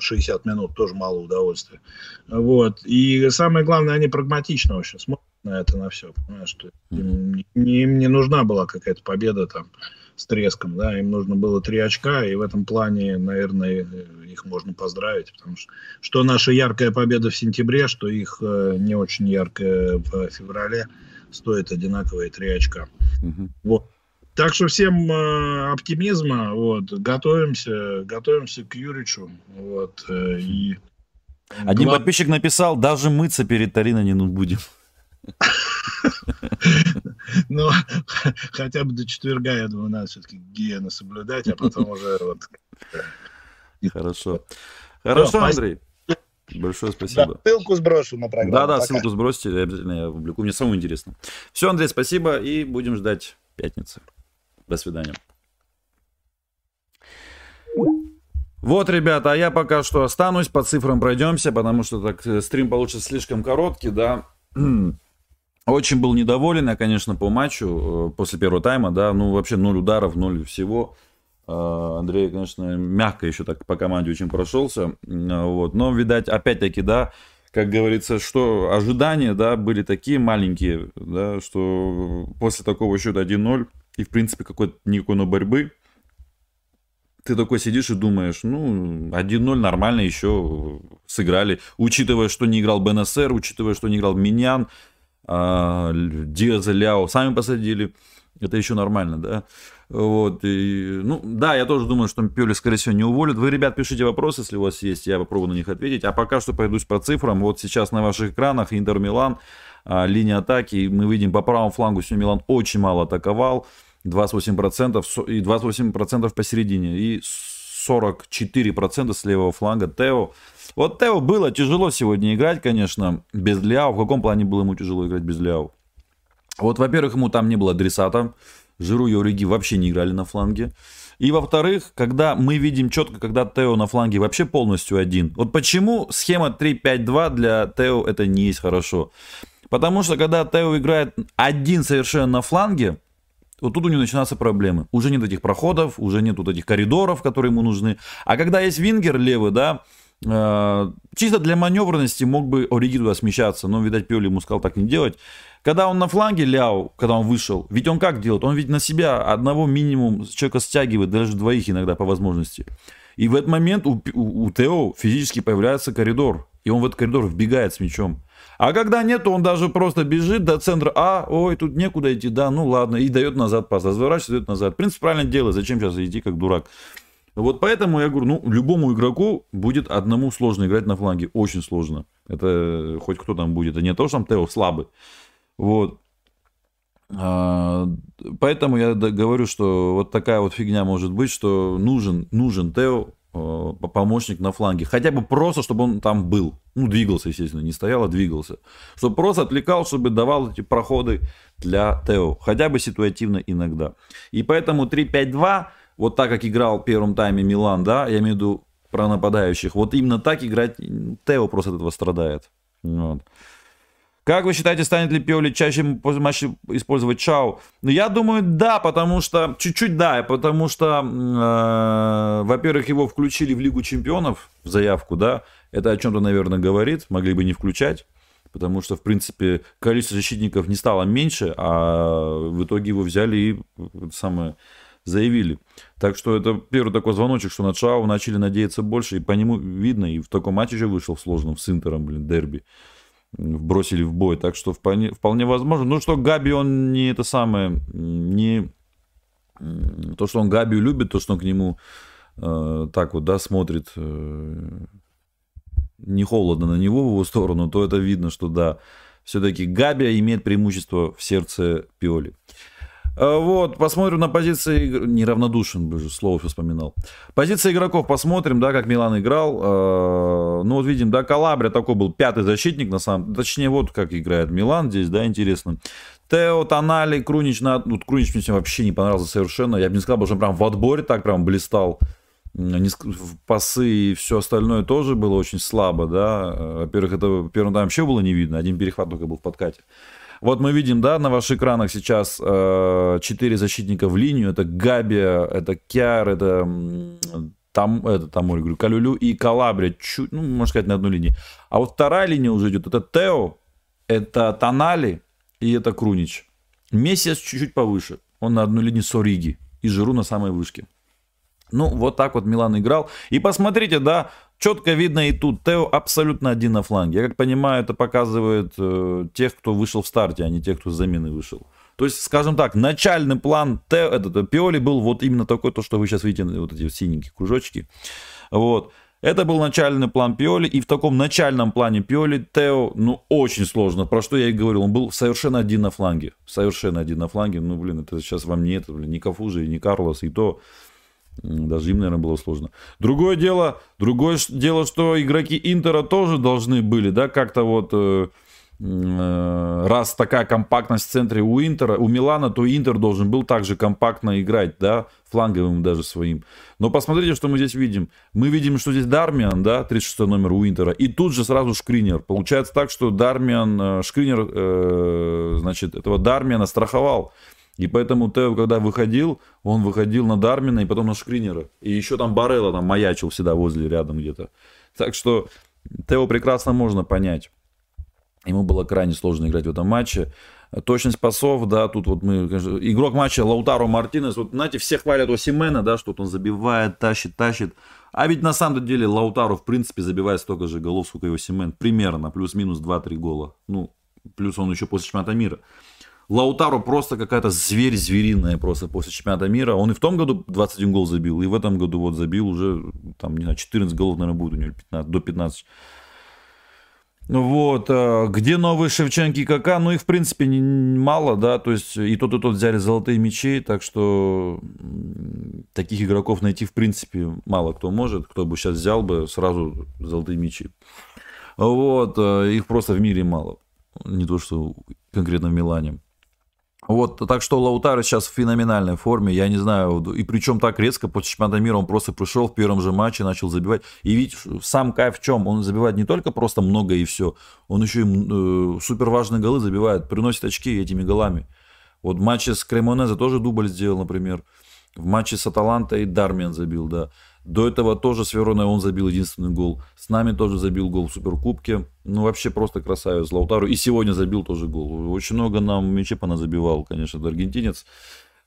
60 э, минут тоже мало удовольствия. Вот. И самое главное, они прагматично вообще смотрят на это, на все. Понимаешь, что им, им не нужна была какая-то победа там с треском, да, им нужно было три очка, и в этом плане, наверное, их можно поздравить, потому что что наша яркая победа в сентябре, что их э, не очень яркая в феврале, стоит одинаковые три очка. Угу. Вот. Так что всем э, оптимизма, вот, готовимся, готовимся к Юричу, вот, э, и... Один Глав... подписчик написал, даже мыться перед Тариной не будем. Ну, хотя бы до четверга, я думаю, надо все-таки гигиену соблюдать, а потом уже вот... Хорошо. Хорошо, Андрей. Большое спасибо. Да, ссылку сброшу на программу. Да, да, Пока. ссылку сбросьте, обязательно я публикую. Мне самому интересно. Все, Андрей, спасибо, и будем ждать пятницы. До свидания. Вот, ребята, а я пока что останусь, по цифрам пройдемся, потому что так э, стрим получится слишком короткий, да. Очень был недоволен я, конечно, по матчу э, после первого тайма, да, ну вообще ноль ударов, ноль всего. Э, Андрей, конечно, мягко еще так по команде очень прошелся, вот, но, видать, опять-таки, да, как говорится, что ожидания, да, были такие маленькие, да, что после такого счета 1-0 и, в принципе, какой-то никакой но борьбы, ты такой сидишь и думаешь, ну, 1-0 нормально еще сыграли, учитывая, что не играл БНСР, учитывая, что не играл Миньян, Диаза Ляо сами посадили. Это еще нормально, да. Вот, и, ну, да, я тоже думаю, что Пиоли, скорее всего, не уволят. Вы, ребят, пишите вопросы, если у вас есть, я попробую на них ответить. А пока что пойдусь по цифрам. Вот сейчас на ваших экранах Интер Милан, а, линия атаки. Мы видим по правому флангу сегодня Милан очень мало атаковал. 28% и 28% посередине. И 44% с левого фланга Тео. Вот Тео было тяжело сегодня играть, конечно, без Ляо. В каком плане было ему тяжело играть без Ляо? Вот, во-первых, ему там не было адресата. Жиру и Ориги вообще не играли на фланге. И во-вторых, когда мы видим четко, когда Тео на фланге вообще полностью один. Вот почему схема 3-5-2 для Тео это не есть хорошо. Потому что когда Тео играет один совершенно на фланге, вот тут у него начинаются проблемы. Уже нет этих проходов, уже нет вот этих коридоров, которые ему нужны. А когда есть вингер левый, да, э, чисто для маневренности мог бы Ориги туда смещаться, но, видать, Пиоли ему сказал так не делать. Когда он на фланге Ляо, когда он вышел, ведь он как делает? Он ведь на себя одного минимум человека стягивает, даже двоих иногда по возможности. И в этот момент у, у, у Тео физически появляется коридор, и он в этот коридор вбегает с мячом. А когда нет, он даже просто бежит до центра, а, ой, тут некуда идти, да, ну ладно, и дает назад пас, разворачивается, дает назад. В принципе, правильно делает, зачем сейчас идти как дурак. Вот поэтому я говорю, ну, любому игроку будет одному сложно играть на фланге, очень сложно. Это хоть кто там будет, а не то, что там Тео слабый. Вот. А, поэтому я говорю, что вот такая вот фигня может быть, что нужен, нужен Тео, помощник на фланге. Хотя бы просто, чтобы он там был. Ну, двигался, естественно, не стоял, а двигался. Чтобы просто отвлекал, чтобы давал эти проходы для Тео. Хотя бы ситуативно иногда. И поэтому 3-5-2, вот так, как играл в первом тайме Милан, да, я имею в виду про нападающих, вот именно так играть Тео просто от этого страдает. Вот. Как вы считаете, станет ли Пиоли чаще после матча использовать Чао? Ну, я думаю, да, потому что... Чуть-чуть да, потому что, э, во-первых, его включили в Лигу Чемпионов в заявку, да. Это о чем-то, наверное, говорит. Могли бы не включать. Потому что, в принципе, количество защитников не стало меньше, а в итоге его взяли и самое заявили. Так что это первый такой звоночек, что на Чао начали надеяться больше, и по нему видно, и в таком матче же вышел в сложном с Интером, блин, дерби бросили в бой. Так что вполне, вполне возможно. Ну что Габи, он не это самое, не то, что он Габи любит, то, что он к нему э, так вот, да, смотрит э, не холодно на него в его сторону, то это видно, что да, все-таки Габи имеет преимущество в сердце Пиоли. Э, вот, посмотрим на позиции... Неравнодушен, бы же, слово вспоминал. Позиция игроков посмотрим, да, как Милан играл. Э, ну, вот видим, да, Калабрия такой был пятый защитник, на самом... Точнее, вот как играет Милан здесь, да, интересно. Тео, Тонали, Крунич, на... ну, Крунич мне вообще не понравился совершенно. Я бы не сказал, что он прям в отборе так прям блистал. Пасы и все остальное тоже было очень слабо, да. Э, во-первых, это в первом тайме вообще было не видно. Один перехват только был в подкате. Вот мы видим, да, на ваших экранах сейчас э, 4 защитника в линию. Это Габи, это Кяр, это там, это там, говорю, Калюлю и Калабрия, чуть, ну, можно сказать, на одной линии. А вот вторая линия уже идет, это Тео, это Тонали и это Крунич. Месяц чуть-чуть повыше. Он на одной линии с Ориги и Жиру на самой вышке. Ну, вот так вот Милан играл. И посмотрите, да, четко видно и тут. Тео абсолютно один на фланге. Я как понимаю, это показывает э, тех, кто вышел в старте, а не тех, кто с замены вышел. То есть, скажем так, начальный план Тео, этот, э, Пиоли был вот именно такой, то, что вы сейчас видите, вот эти синенькие кружочки. Вот. Это был начальный план Пиоли, и в таком начальном плане Пиоли Тео, ну, очень сложно. Про что я и говорил, он был совершенно один на фланге. Совершенно один на фланге. Ну, блин, это сейчас вам не это, блин, не Кафужи, не Карлос, и то даже им, наверное, было сложно. Другое дело, другое дело, что игроки Интера тоже должны были, да, как-то вот э, э, раз такая компактность в центре у Интера, у Милана, то Интер должен был также компактно играть, да, фланговым даже своим. Но посмотрите, что мы здесь видим. Мы видим, что здесь Дармиан, да, 36 номер у Интера, и тут же сразу Шкринер. Получается так, что Дармиан, э, Шкринер, э, значит, этого Дармиана страховал. И поэтому Тео, когда выходил, он выходил на Дармина и потом на Шкринера. И еще там Барелла там маячил всегда возле, рядом где-то. Так что Тео прекрасно можно понять. Ему было крайне сложно играть в этом матче. Точность пасов, да, тут вот мы... Игрок матча Лаутаро Мартинес, вот, знаете, все хвалят Осимена, да, что он забивает, тащит, тащит. А ведь на самом деле Лаутаро, в принципе, забивает столько же голов, сколько и Осимен. Примерно, плюс-минус 2-3 гола. Ну, плюс он еще после чемпионата мира. Лаутару просто какая-то зверь звериная просто после чемпионата мира. Он и в том году 21 гол забил, и в этом году вот забил уже, там, не знаю, 14 голов, наверное, будет у него, 15, до 15. Вот, а, где новые Шевченки и Кака, ну их в принципе мало, да, то есть и тот, и тот взяли золотые мячи, так что таких игроков найти в принципе мало кто может, кто бы сейчас взял бы сразу золотые мячи. Вот, а, их просто в мире мало, не то что конкретно в Милане. Вот, так что Лаутаро сейчас в феноменальной форме, я не знаю, и причем так резко после чемпионата мира он просто пришел в первом же матче, начал забивать. И ведь сам кайф в чем? Он забивает не только просто много и все, он еще и э, супер важные голы забивает, приносит очки этими голами. Вот в матче с Кремонезе тоже дубль сделал, например. В матче с Аталантой Дармиан забил, да. До этого тоже с Вероной он забил единственный гол. С нами тоже забил гол в Суперкубке. Ну, вообще просто красавец Лаутару. И сегодня забил тоже гол. Очень много нам мячей забивал, конечно, аргентинец.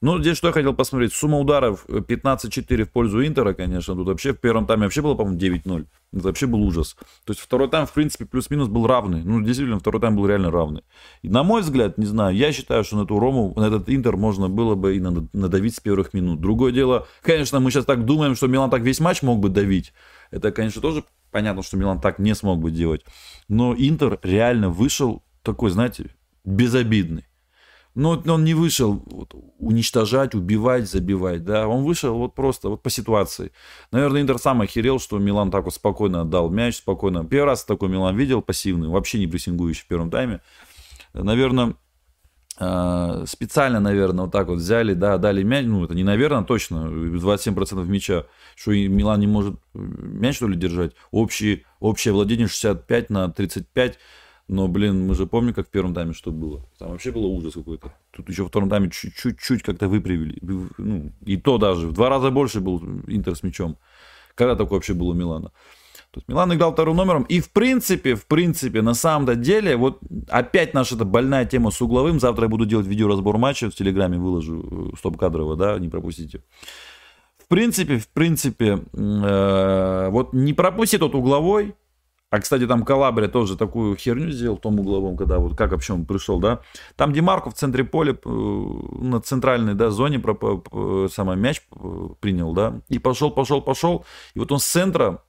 Ну, здесь что я хотел посмотреть. Сумма ударов 15-4 в пользу Интера, конечно. Тут вообще в первом тайме вообще было, по-моему, 9-0. Это вообще был ужас. То есть второй тайм, в принципе, плюс-минус был равный. Ну, действительно, второй тайм был реально равный. И на мой взгляд, не знаю, я считаю, что на эту Рому, на этот Интер можно было бы и надавить с первых минут. Другое дело, конечно, мы сейчас так думаем, что Милан так весь матч мог бы давить. Это, конечно, тоже понятно, что Милан так не смог бы делать. Но Интер реально вышел такой, знаете, безобидный. Но он не вышел вот, уничтожать, убивать, забивать, да, он вышел вот просто вот по ситуации. Наверное, Интер сам охерел, что Милан так вот спокойно отдал мяч, спокойно. Первый раз такой Милан видел, пассивный, вообще не прессингующий в первом тайме. Наверное, а, специально, наверное, вот так вот взяли, да, дали мяч, ну, это не наверное, точно, 27% мяча, что и Милан не может мяч, что ли, держать. Общий, общее владение 65 на 35, но, блин, мы же помним, как в первом тайме что было. Там вообще было ужас какой-то. Тут еще в втором тайме чуть-чуть как-то выправили. Ну, и то даже. В два раза больше был Интер с мячом. Когда такое вообще было у Милана? То есть Милан играл вторым номером. И в принципе, в принципе, на самом-то деле, вот опять наша эта больная тема с угловым. Завтра я буду делать видеоразбор матча. В Телеграме выложу э, стоп-кадрово, да, не пропустите. В принципе, в принципе, э, вот не пропусти тот угловой, а, кстати, там Калабрия тоже такую херню сделал в том угловом, когда вот как вообще он пришел, да. Там Демарко в центре поля э, на центральной, да, зоне самый мяч э, принял, да, и пошел, пошел, пошел. И вот он с центра,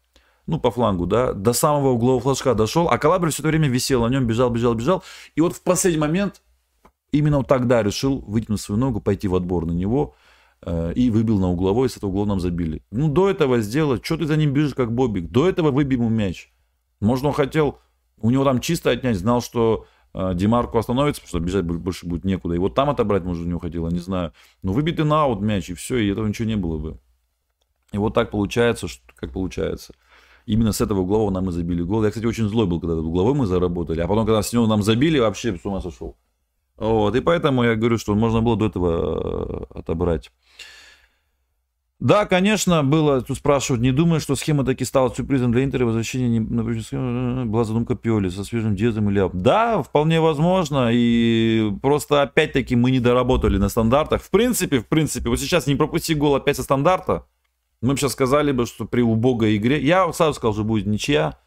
ну, по флангу, да, до самого углового флажка дошел, а Калабрия все это время висел на нем, бежал, бежал, бежал. И вот в последний момент именно вот тогда решил вытянуть свою ногу, пойти в отбор на него, э, и выбил на угловой, с этого угла нам забили. Ну, до этого сделать, что ты за ним бежишь, как Бобик, до этого выбил ему мяч. Может, он хотел у него там чисто отнять, знал, что э, Демарку остановится, потому что бежать больше будет некуда. И вот там отобрать, может, у него хотел, не знаю. Но выбитый на аут мяч, и все, и этого ничего не было бы. И вот так получается, что, как получается. Именно с этого углового нам и забили гол. Я, кстати, очень злой был, когда угловой мы заработали. А потом, когда с него нам забили, вообще с ума сошел. Вот, и поэтому я говорю, что можно было до этого э, отобрать. Да, конечно, было, тут спрашивают, не думаю, что схема таки стала сюрпризом для Интера, возвращение не, была задумка Пиоли со свежим дезом или... Да, вполне возможно, и просто опять-таки мы не доработали на стандартах. В принципе, в принципе, вот сейчас не пропусти гол опять со стандарта, мы бы сейчас сказали бы, что при убогой игре... Я сразу сказал, что будет ничья,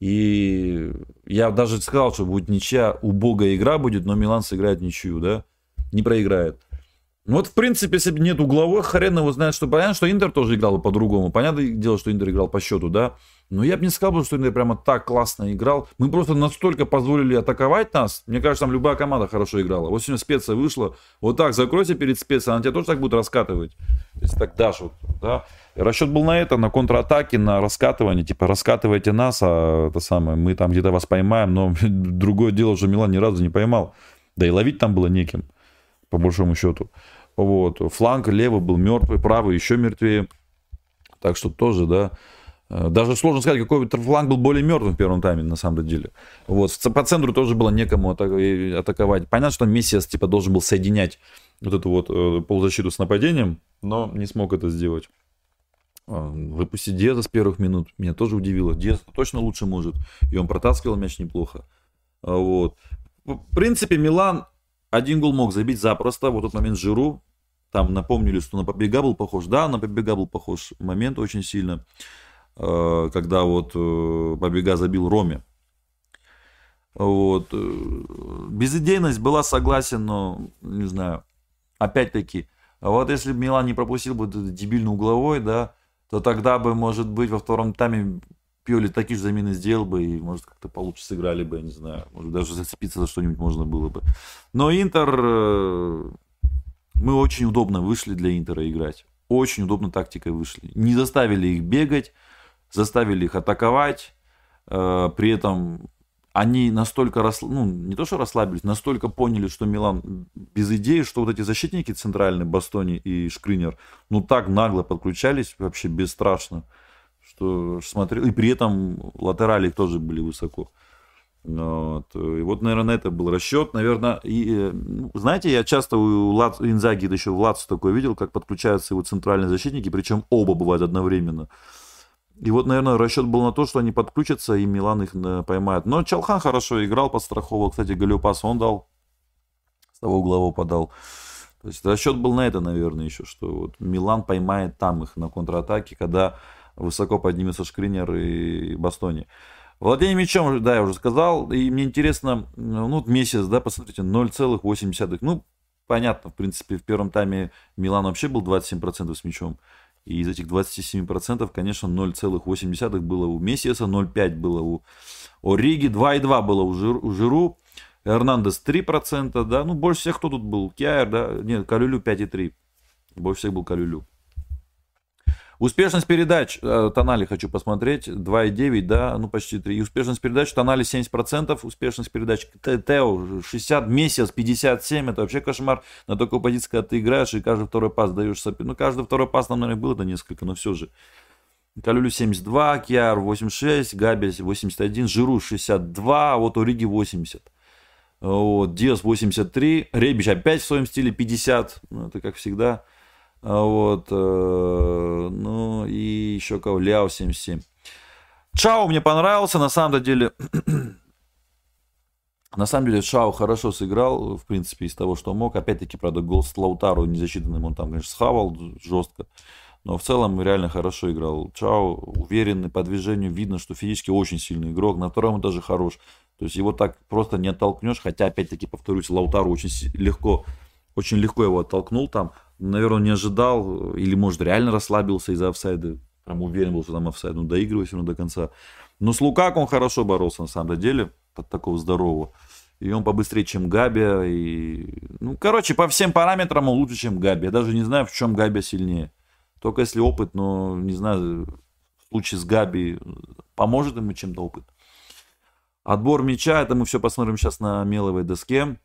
и я даже сказал, что будет ничья, убогая игра будет, но Милан сыграет ничью, да, не проиграет. Ну вот, в принципе, если нет угловых, хрен его знает, что понятно, что Интер тоже играл по-другому. Понятное дело, что Интер играл по счету, да. Но я бы не сказал, что Интер прямо так классно играл. Мы просто настолько позволили атаковать нас. Мне кажется, там любая команда хорошо играла. Вот сегодня специя вышла. Вот так, закройся перед специей, она тебя тоже так будет раскатывать. Если так дашь, вот, да. Расчет был на это, на контратаке, на раскатывание. Типа, раскатывайте нас, а это самое, мы там где-то вас поймаем. Но другое дело, что Милан ни разу не поймал. Да и ловить там было неким, по большому счету. Вот. Фланг левый был мертвый, правый еще мертвее. Так что тоже, да. Э, даже сложно сказать, какой фланг был более мертвым в первом тайме, на самом деле. Вот. По центру тоже было некому атаковать. Понятно, что Мессиас типа должен был соединять вот эту вот э, полузащиту с нападением, но не смог это сделать. А, выпустить Диаза с первых минут меня тоже удивило. Диаз точно лучше может. И он протаскивал мяч неплохо. А, вот. В принципе, Милан один гол мог забить запросто. Вот тот момент Жиру там напомнили, что на побега был похож. Да, на побега был похож момент очень сильно, э, когда вот э, побега забил Роме. Вот. Э, безидейность была согласен, но, не знаю, опять-таки, а вот если бы Милан не пропустил бы этот дебильный угловой, да, то тогда бы, может быть, во втором тайме Пиоли такие же замены сделал бы, и, может, как-то получше сыграли бы, я не знаю, может, даже зацепиться за что-нибудь можно было бы. Но Интер, э, мы очень удобно вышли для Интера играть. Очень удобно тактикой вышли. Не заставили их бегать, заставили их атаковать, э, при этом они настолько, расл... ну, не то что расслабились, настолько поняли, что Милан без идеи, что вот эти защитники центральные, Бастони и Шкринер, ну, так нагло подключались, вообще бесстрашно, что смотрел, и при этом латерали тоже были высоко. Вот. И вот, наверное, это был расчет. Наверное, и, э, знаете, я часто у Лац, Инзаги еще в Лацу такое видел, как подключаются его центральные защитники, причем оба бывают одновременно. И вот, наверное, расчет был на то, что они подключатся, и Милан их э, поймает. Но Чалхан хорошо играл, подстраховал. Кстати, Галюпас он дал. С того углового подал. То есть расчет был на это, наверное, еще, что вот Милан поймает там их на контратаке, когда высоко поднимется Шкринер и Бастони. Владение мячом, да, я уже сказал. И мне интересно, ну, месяц, да, посмотрите, 0,8. Ну, понятно, в принципе, в первом тайме Милан вообще был 27% с мячом. И из этих 27%, конечно, 0,8 было у Мессиаса, 0,5 было у Ориги, 2,2 было у, Жир, у Жиру, Эрнандес 3%, да, ну, больше всех кто тут был? Киайр, да, нет, Калюлю 5,3, больше всех был Калюлю. Успешность передач, э, Тонали хочу посмотреть, 2,9, да, ну почти 3. И успешность передач, Тонали 70%, успешность передач, Тео 60, месяц 57, это вообще кошмар. На такой позиции, когда ты играешь и каждый второй пас даешь сопи. Ну, каждый второй пас нам, наверное, было это несколько, но все же. Калюлю 72, Киар 86, Габи 81, Жиру 62, вот у Риги 80. Вот, Диас 83, Ребич опять в своем стиле 50, ну, это как всегда. А вот, э, ну и еще кого, Ляо 77. Чао мне понравился, на самом деле, на самом деле Чао хорошо сыграл, в принципе, из того, что мог. Опять-таки, правда, гол с Лаутару незасчитанным он там, конечно, схавал жестко. Но в целом реально хорошо играл. Чао уверенный по движению, видно, что физически очень сильный игрок. На втором даже хорош. То есть его так просто не оттолкнешь. Хотя, опять-таки, повторюсь, Лаутару очень легко, очень легко его оттолкнул там наверное, не ожидал, или, может, реально расслабился из-за офсайда, прям уверен был, что там офсайд, ну, доигрывать ему до конца. Но с Лукаку он хорошо боролся, на самом деле, под такого здорового. И он побыстрее, чем Габи. И... Ну, короче, по всем параметрам он лучше, чем Габи. Я даже не знаю, в чем Габи сильнее. Только если опыт, но не знаю, в случае с Габи поможет ему чем-то опыт. Отбор мяча, это мы все посмотрим сейчас на меловой доске.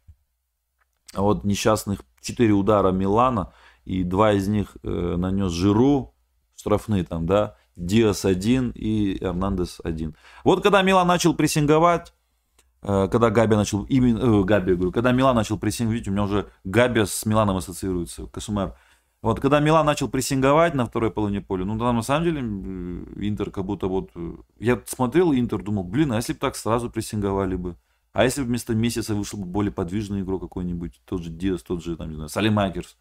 Вот несчастных 4 удара Милана, и два из них э, нанес Жиру, штрафные там, да, Диас один и Эрнандес один. Вот когда Милан начал прессинговать, э, когда Габи начал, именно, э, Габи, говорю, когда Милан начал прессинговать, у меня уже Габи с Миланом ассоциируется, Касумер. Вот когда Милан начал прессинговать на второй половине поля, ну там на самом деле Интер как будто вот... Э, я смотрел Интер, думал, блин, а если бы так сразу прессинговали бы? А если вместо месяца вышел бы более подвижный игрок какой-нибудь, тот же Диас, тот же, там, не знаю, Салимакерс,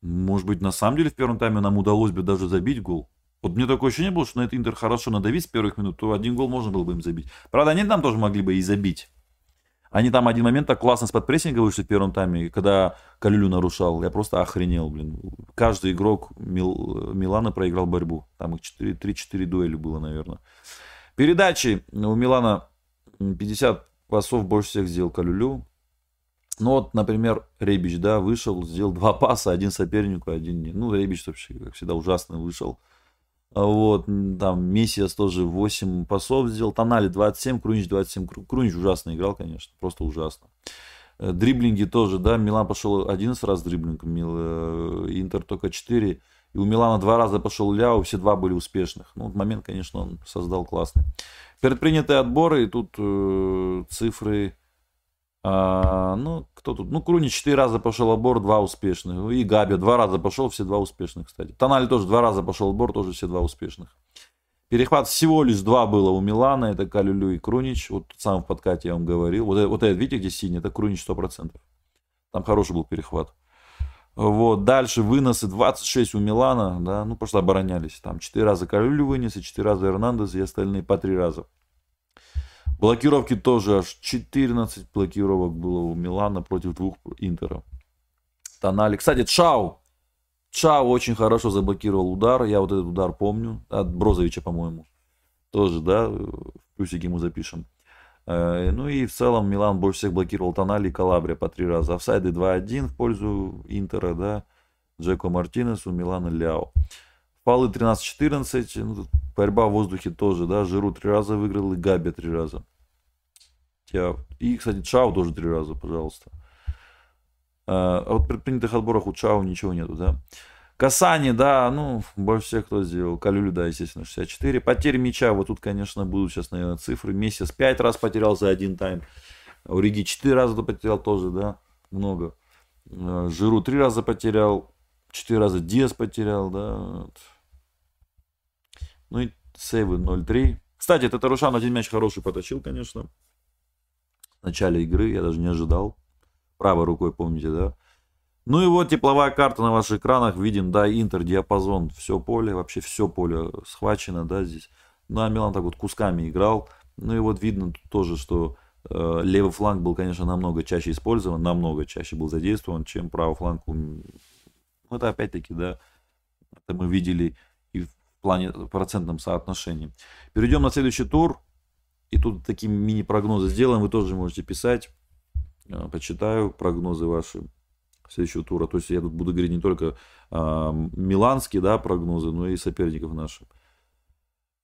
может быть, на самом деле в первом тайме нам удалось бы даже забить гол. Вот мне такое ощущение было, что на этот Интер хорошо надавить с первых минут, то один гол можно было бы им забить. Правда, они там тоже могли бы и забить. Они там один момент так классно с подпрессинга вышли в первом тайме, когда Калюлю нарушал. Я просто охренел, блин. Каждый игрок Мил, Милана проиграл борьбу. Там их 3-4 дуэли было, наверное. Передачи у Милана 50 пасов больше всех сделал Калюлю. Ну вот, например, Ребич, да, вышел, сделал два паса, один сопернику, один не. Ну, Ребич вообще, как всегда, ужасно вышел. А вот, там, Мессиас тоже 8 пасов сделал, Тонали 27, Крунич 27. Крунич ужасно играл, конечно, просто ужасно. Э, дриблинги тоже, да, Милан пошел 11 раз дриблинг, э, Интер только 4. И у Милана два раза пошел Ляо, все два были успешных. Ну, вот момент, конечно, он создал классный. Предпринятые отборы, и тут э, цифры... А, ну, кто тут? Ну, Круни четыре раза пошел отбор, два успешных. И Габи два раза пошел, все два успешных, кстати. Тонали тоже два раза пошел отбор, тоже все два успешных. Перехват всего лишь два было у Милана, это Калюлю и Крунич. Вот сам в подкате я вам говорил. Вот, вот этот, видите, где синий, это Крунич 100%. Там хороший был перехват. Вот, дальше выносы 26 у Милана, да, ну, просто оборонялись. Там 4 раза Калюлю вынес, и 4 раза Эрнандес, и остальные по 3 раза. Блокировки тоже аж 14 блокировок было у Милана против двух Интера. Тонали. Кстати, Чау. Чау очень хорошо заблокировал удар. Я вот этот удар помню. От Брозовича, по-моему. Тоже, да, в плюсик ему запишем. Э, ну и в целом Милан больше всех блокировал Тонали и Калабрия по три раза. Офсайды 2-1 в пользу Интера, да. Джеко Мартинесу, Милана Ляо. Фалы 13-14. Ну, борьба в воздухе тоже, да. Жиру три раза выиграл и Габи три раза. И, кстати, Чау тоже три раза, пожалуйста. А, а вот при принятых отборах у Чау ничего нету, да. Касание, да, ну, больше всех кто сделал. Калюлю, да, естественно, 64. Потери мяча, вот тут, конечно, будут сейчас, наверное, цифры. Месяц 5 раз потерял за один тайм. У Риги 4 раза потерял тоже, да, много. А, Жиру 3 раза потерял. 4 раза Диас потерял, да. Ну и сейвы 0-3. Кстати, это Тарушан один мяч хороший поточил, конечно в начале игры, я даже не ожидал. Правой рукой, помните, да? Ну и вот тепловая карта на ваших экранах. Видим, да, Интер, диапазон, все поле, вообще все поле схвачено, да, здесь. Ну, а Милан так вот кусками играл. Ну и вот видно тоже, что э, левый фланг был, конечно, намного чаще использован, намного чаще был задействован, чем правый фланг. Ну, это опять-таки, да, это мы видели и в плане процентном соотношении. Перейдем на следующий тур. И тут такие мини-прогнозы сделаем, вы тоже можете писать. А, почитаю прогнозы ваши следующего тура. То есть я тут буду говорить не только а, миланские да, прогнозы, но и соперников наших.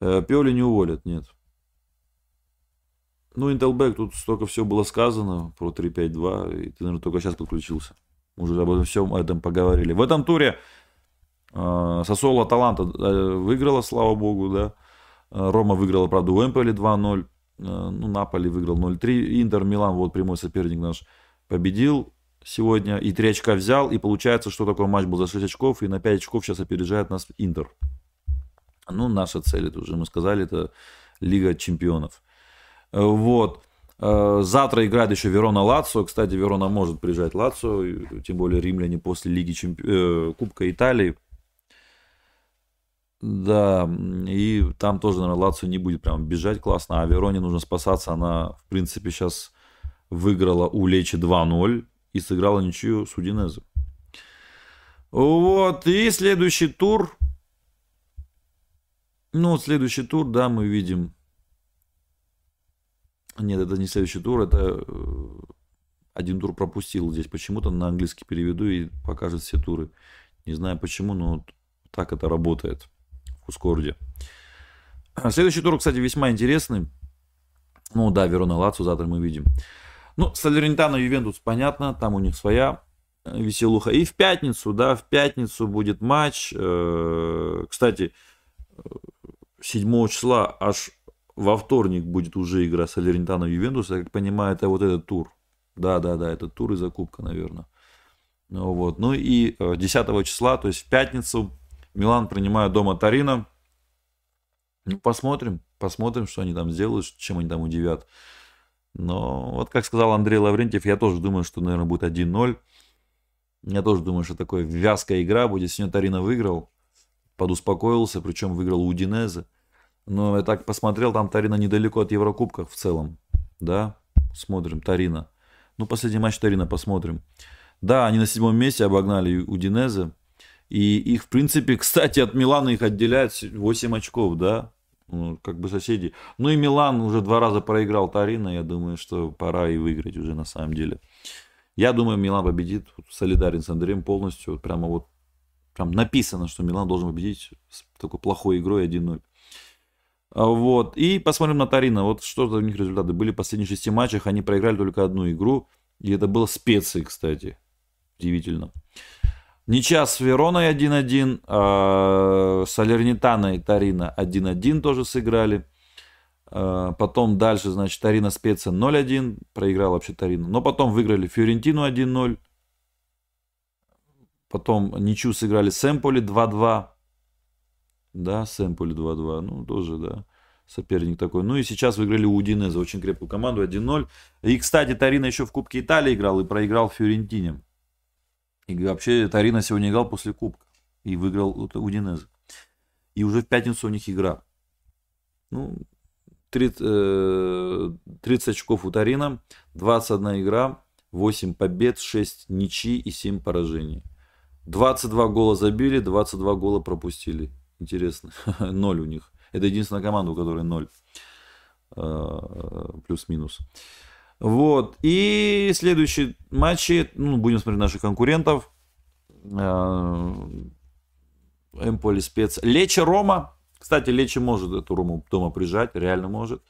Э, Пиоли не уволят, нет. Ну, Intelback, тут столько всего было сказано про 3.5.2, и ты, наверное, только сейчас подключился. Уже об этом всем этом поговорили. В этом туре э, Сосола Таланта э, выиграла, слава богу, да. Э, Рома выиграла, правда, у Эмполи 2-0. Э, ну, Наполи выиграл 0-3. Интер, Милан, вот прямой соперник наш, победил сегодня. И 3 очка взял. И получается, что такой матч был за 6 очков. И на 5 очков сейчас опережает нас Интер. Ну, наша цель, это уже мы сказали, это Лига чемпионов. Э, вот. Завтра играет еще Верона Лацо. Кстати, Верона может приезжать Лацо, тем более римляне после Лиги Чемпи... Кубка Италии да, и там тоже, наверное, Лацио не будет прям бежать классно, а Вероне нужно спасаться. Она, в принципе, сейчас выиграла у Лечи 2-0 и сыграла ничью с Удинезом. Вот, и следующий тур. Ну, следующий тур, да, мы видим. Нет, это не следующий тур, это э, один тур пропустил здесь. Почему-то на английский переведу и покажет все туры. Не знаю почему, но так это работает. Кускорде. Следующий тур, кстати, весьма интересный. Ну да, Верона Лацу завтра мы видим. Ну, Салернитана Ювентус, понятно, там у них своя э, веселуха. И в пятницу, да, в пятницу будет матч. Э, кстати, 7 числа аж во вторник будет уже игра Салернитана Ювентус. Я как понимаю, это вот этот тур. Да, да, да, это тур из-за кубка, наверное. Ну, вот. ну и 10 э, числа, то есть в пятницу, Милан принимает дома Тарина. Ну, посмотрим, посмотрим, что они там сделают, чем они там удивят. Но вот как сказал Андрей Лаврентьев, я тоже думаю, что, наверное, будет 1-0. Я тоже думаю, что такое вязкая игра будет. Сегодня Тарина выиграл, подуспокоился, причем выиграл у Удинезе. Но я так посмотрел, там Тарина недалеко от Еврокубков в целом. Да, смотрим, Тарина. Ну, последний матч Тарина посмотрим. Да, они на седьмом месте обогнали Удинезе. И их, в принципе, кстати, от Милана их отделяет 8 очков, да, ну, как бы соседи. Ну и Милан уже два раза проиграл Тарина, я думаю, что пора и выиграть уже на самом деле. Я думаю, Милан победит, солидарен с Андреем полностью, вот прямо вот прям написано, что Милан должен победить с такой плохой игрой 1-0. А вот. И посмотрим на Тарина. Вот что за у них результаты. Были в последних шести матчах, они проиграли только одну игру. И это было специи, кстати. Удивительно. Ничья с Вероной 1-1, э, Салернитана и Тарина 1-1 тоже сыграли. Э, потом дальше, значит, Тарина Специя 0-1, проиграл вообще Тарина. Но потом выиграли Фиорентину 1-0. Потом ничью сыграли с Эмполи 2-2. Да, с Эмполи 2-2. Ну, тоже, да, соперник такой. Ну и сейчас выиграли у Удинеза очень крепкую команду 1-0. И, кстати, Тарина еще в Кубке Италии играл и проиграл Фиорентине. И вообще Тарина сегодня играл после Кубка. И выиграл Удинезе. И уже в пятницу у них игра. Ну, 30, 30 очков у Тарина, 21 игра, 8 побед, 6 ничьи и 7 поражений. 22 гола забили, 22 гола пропустили. Интересно. Ноль у них. Это единственная команда, у которой ноль. А, плюс-минус. Вот. И следующие матчи, ну, будем смотреть наших конкурентов. А, Эмполи спец. Леча Рома. Кстати, Леча может эту Рому дома прижать, реально может.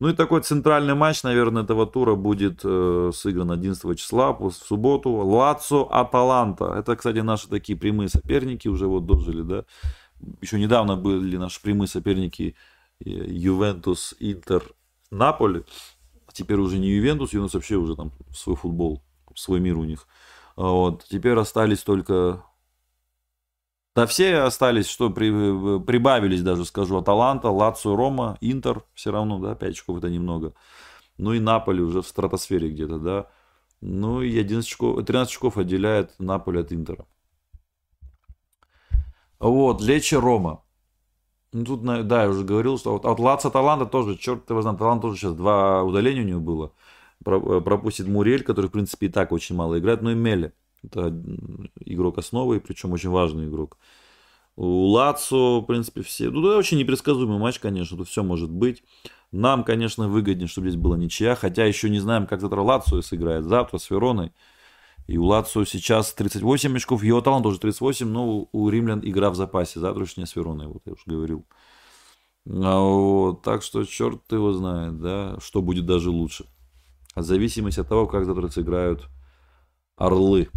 Ну и такой центральный матч, наверное, этого тура будет э, сыгран 11 числа в субботу. Лацо Аталанта. Это, кстати, наши такие прямые соперники уже вот дожили, да. Еще недавно были наши прямые соперники э, Ювентус, Интер, Наполи. А теперь уже не Ювентус, Ювентус вообще уже там свой футбол, свой мир у них. Вот. Теперь остались только да все остались, что при, прибавились даже, скажу, Аталанта, Лацо, Рома, Интер, все равно, да, 5 очков это немного. Ну и Наполи уже в стратосфере где-то, да. Ну и 11 очков, 13 очков отделяет Наполи от Интера. Вот, Лечи Рома. Ну, тут, да, я уже говорил, что вот, а вот Лаца Таланта тоже, черт его знает, Талант тоже сейчас два удаления у него было. Э, пропустит Мурель, который, в принципе, и так очень мало играет, но и Мели. Это игрок основы, причем очень важный игрок. У Лацо, в принципе, все... Ну, это очень непредсказуемый матч, конечно, тут все может быть. Нам, конечно, выгоднее, чтобы здесь была ничья, хотя еще не знаем, как завтра Лацо сыграет. Завтра с Вероной. И у Лацо сейчас 38 очков, его талант тоже 38, но у римлян игра в запасе. Завтрашняя с Вероной, вот я уже говорил. А вот, так что черт его знает, да, что будет даже лучше. В зависимости от того, как завтра сыграют орлы.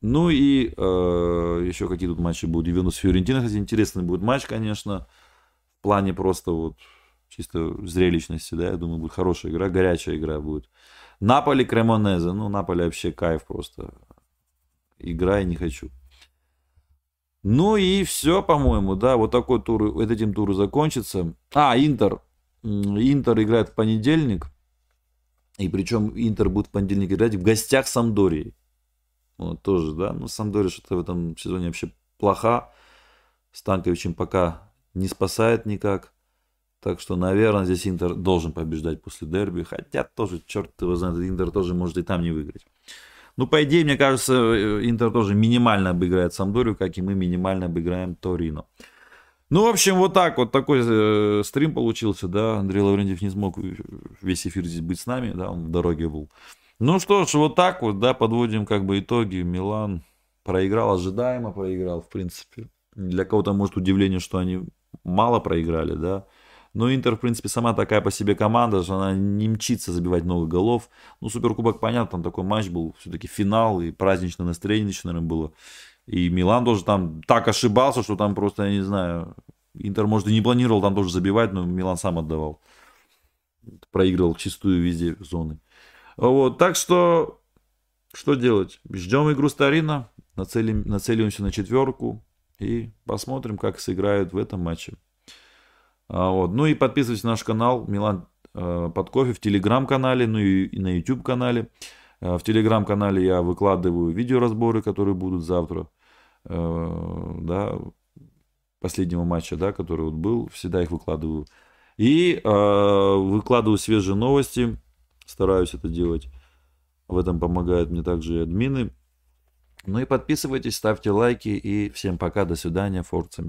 Ну и э, еще какие тут матчи будут. Ювентус Фиорентина, кстати, интересный будет матч, конечно. В плане просто вот чисто зрелищности, да, я думаю, будет хорошая игра, горячая игра будет. Наполи Кремонезе, ну, Наполи вообще кайф просто. Играй не хочу. Ну и все, по-моему, да, вот такой тур, этим тур закончится. А, Интер. Интер играет в понедельник. И причем Интер будет в понедельник играть в гостях Самдории. Вот, тоже, да. Ну, Самдори что-то в этом сезоне вообще плоха. Станковичем пока не спасает никак. Так что, наверное, здесь Интер должен побеждать после дерби. Хотя тоже, черт его знает, Интер тоже может и там не выиграть. Ну, по идее, мне кажется, э, Интер тоже минимально обыграет Самдорию, как и мы минимально обыграем Торино. Ну, в общем, вот так вот такой э, стрим получился, да. Андрей Лаврентьев не смог весь эфир здесь быть с нами, да, он в дороге был. Ну что ж, вот так вот, да, подводим как бы итоги. Милан проиграл ожидаемо, проиграл, в принципе. Для кого-то может удивление, что они мало проиграли, да. Но Интер, в принципе, сама такая по себе команда, что она не мчится забивать много голов. Ну, Суперкубок, понятно, там такой матч был, все-таки финал, и праздничное настроение наверное, было. И Милан тоже там так ошибался, что там просто, я не знаю, Интер, может, и не планировал там тоже забивать, но Милан сам отдавал. Проигрывал чистую везде зоны. Вот, так что, что делать? Ждем игру Старина, нацелим, нацелимся на четверку и посмотрим, как сыграют в этом матче. А, вот. Ну и подписывайтесь на наш канал Милан э, под кофе в телеграм-канале, ну и, на YouTube канале. Э, в телеграм-канале я выкладываю видеоразборы, которые будут завтра. Э, да, последнего матча, да, который вот был, всегда их выкладываю. И э, выкладываю свежие новости Стараюсь это делать. В этом помогают мне также и админы. Ну и подписывайтесь, ставьте лайки. И всем пока, до свидания, форцами.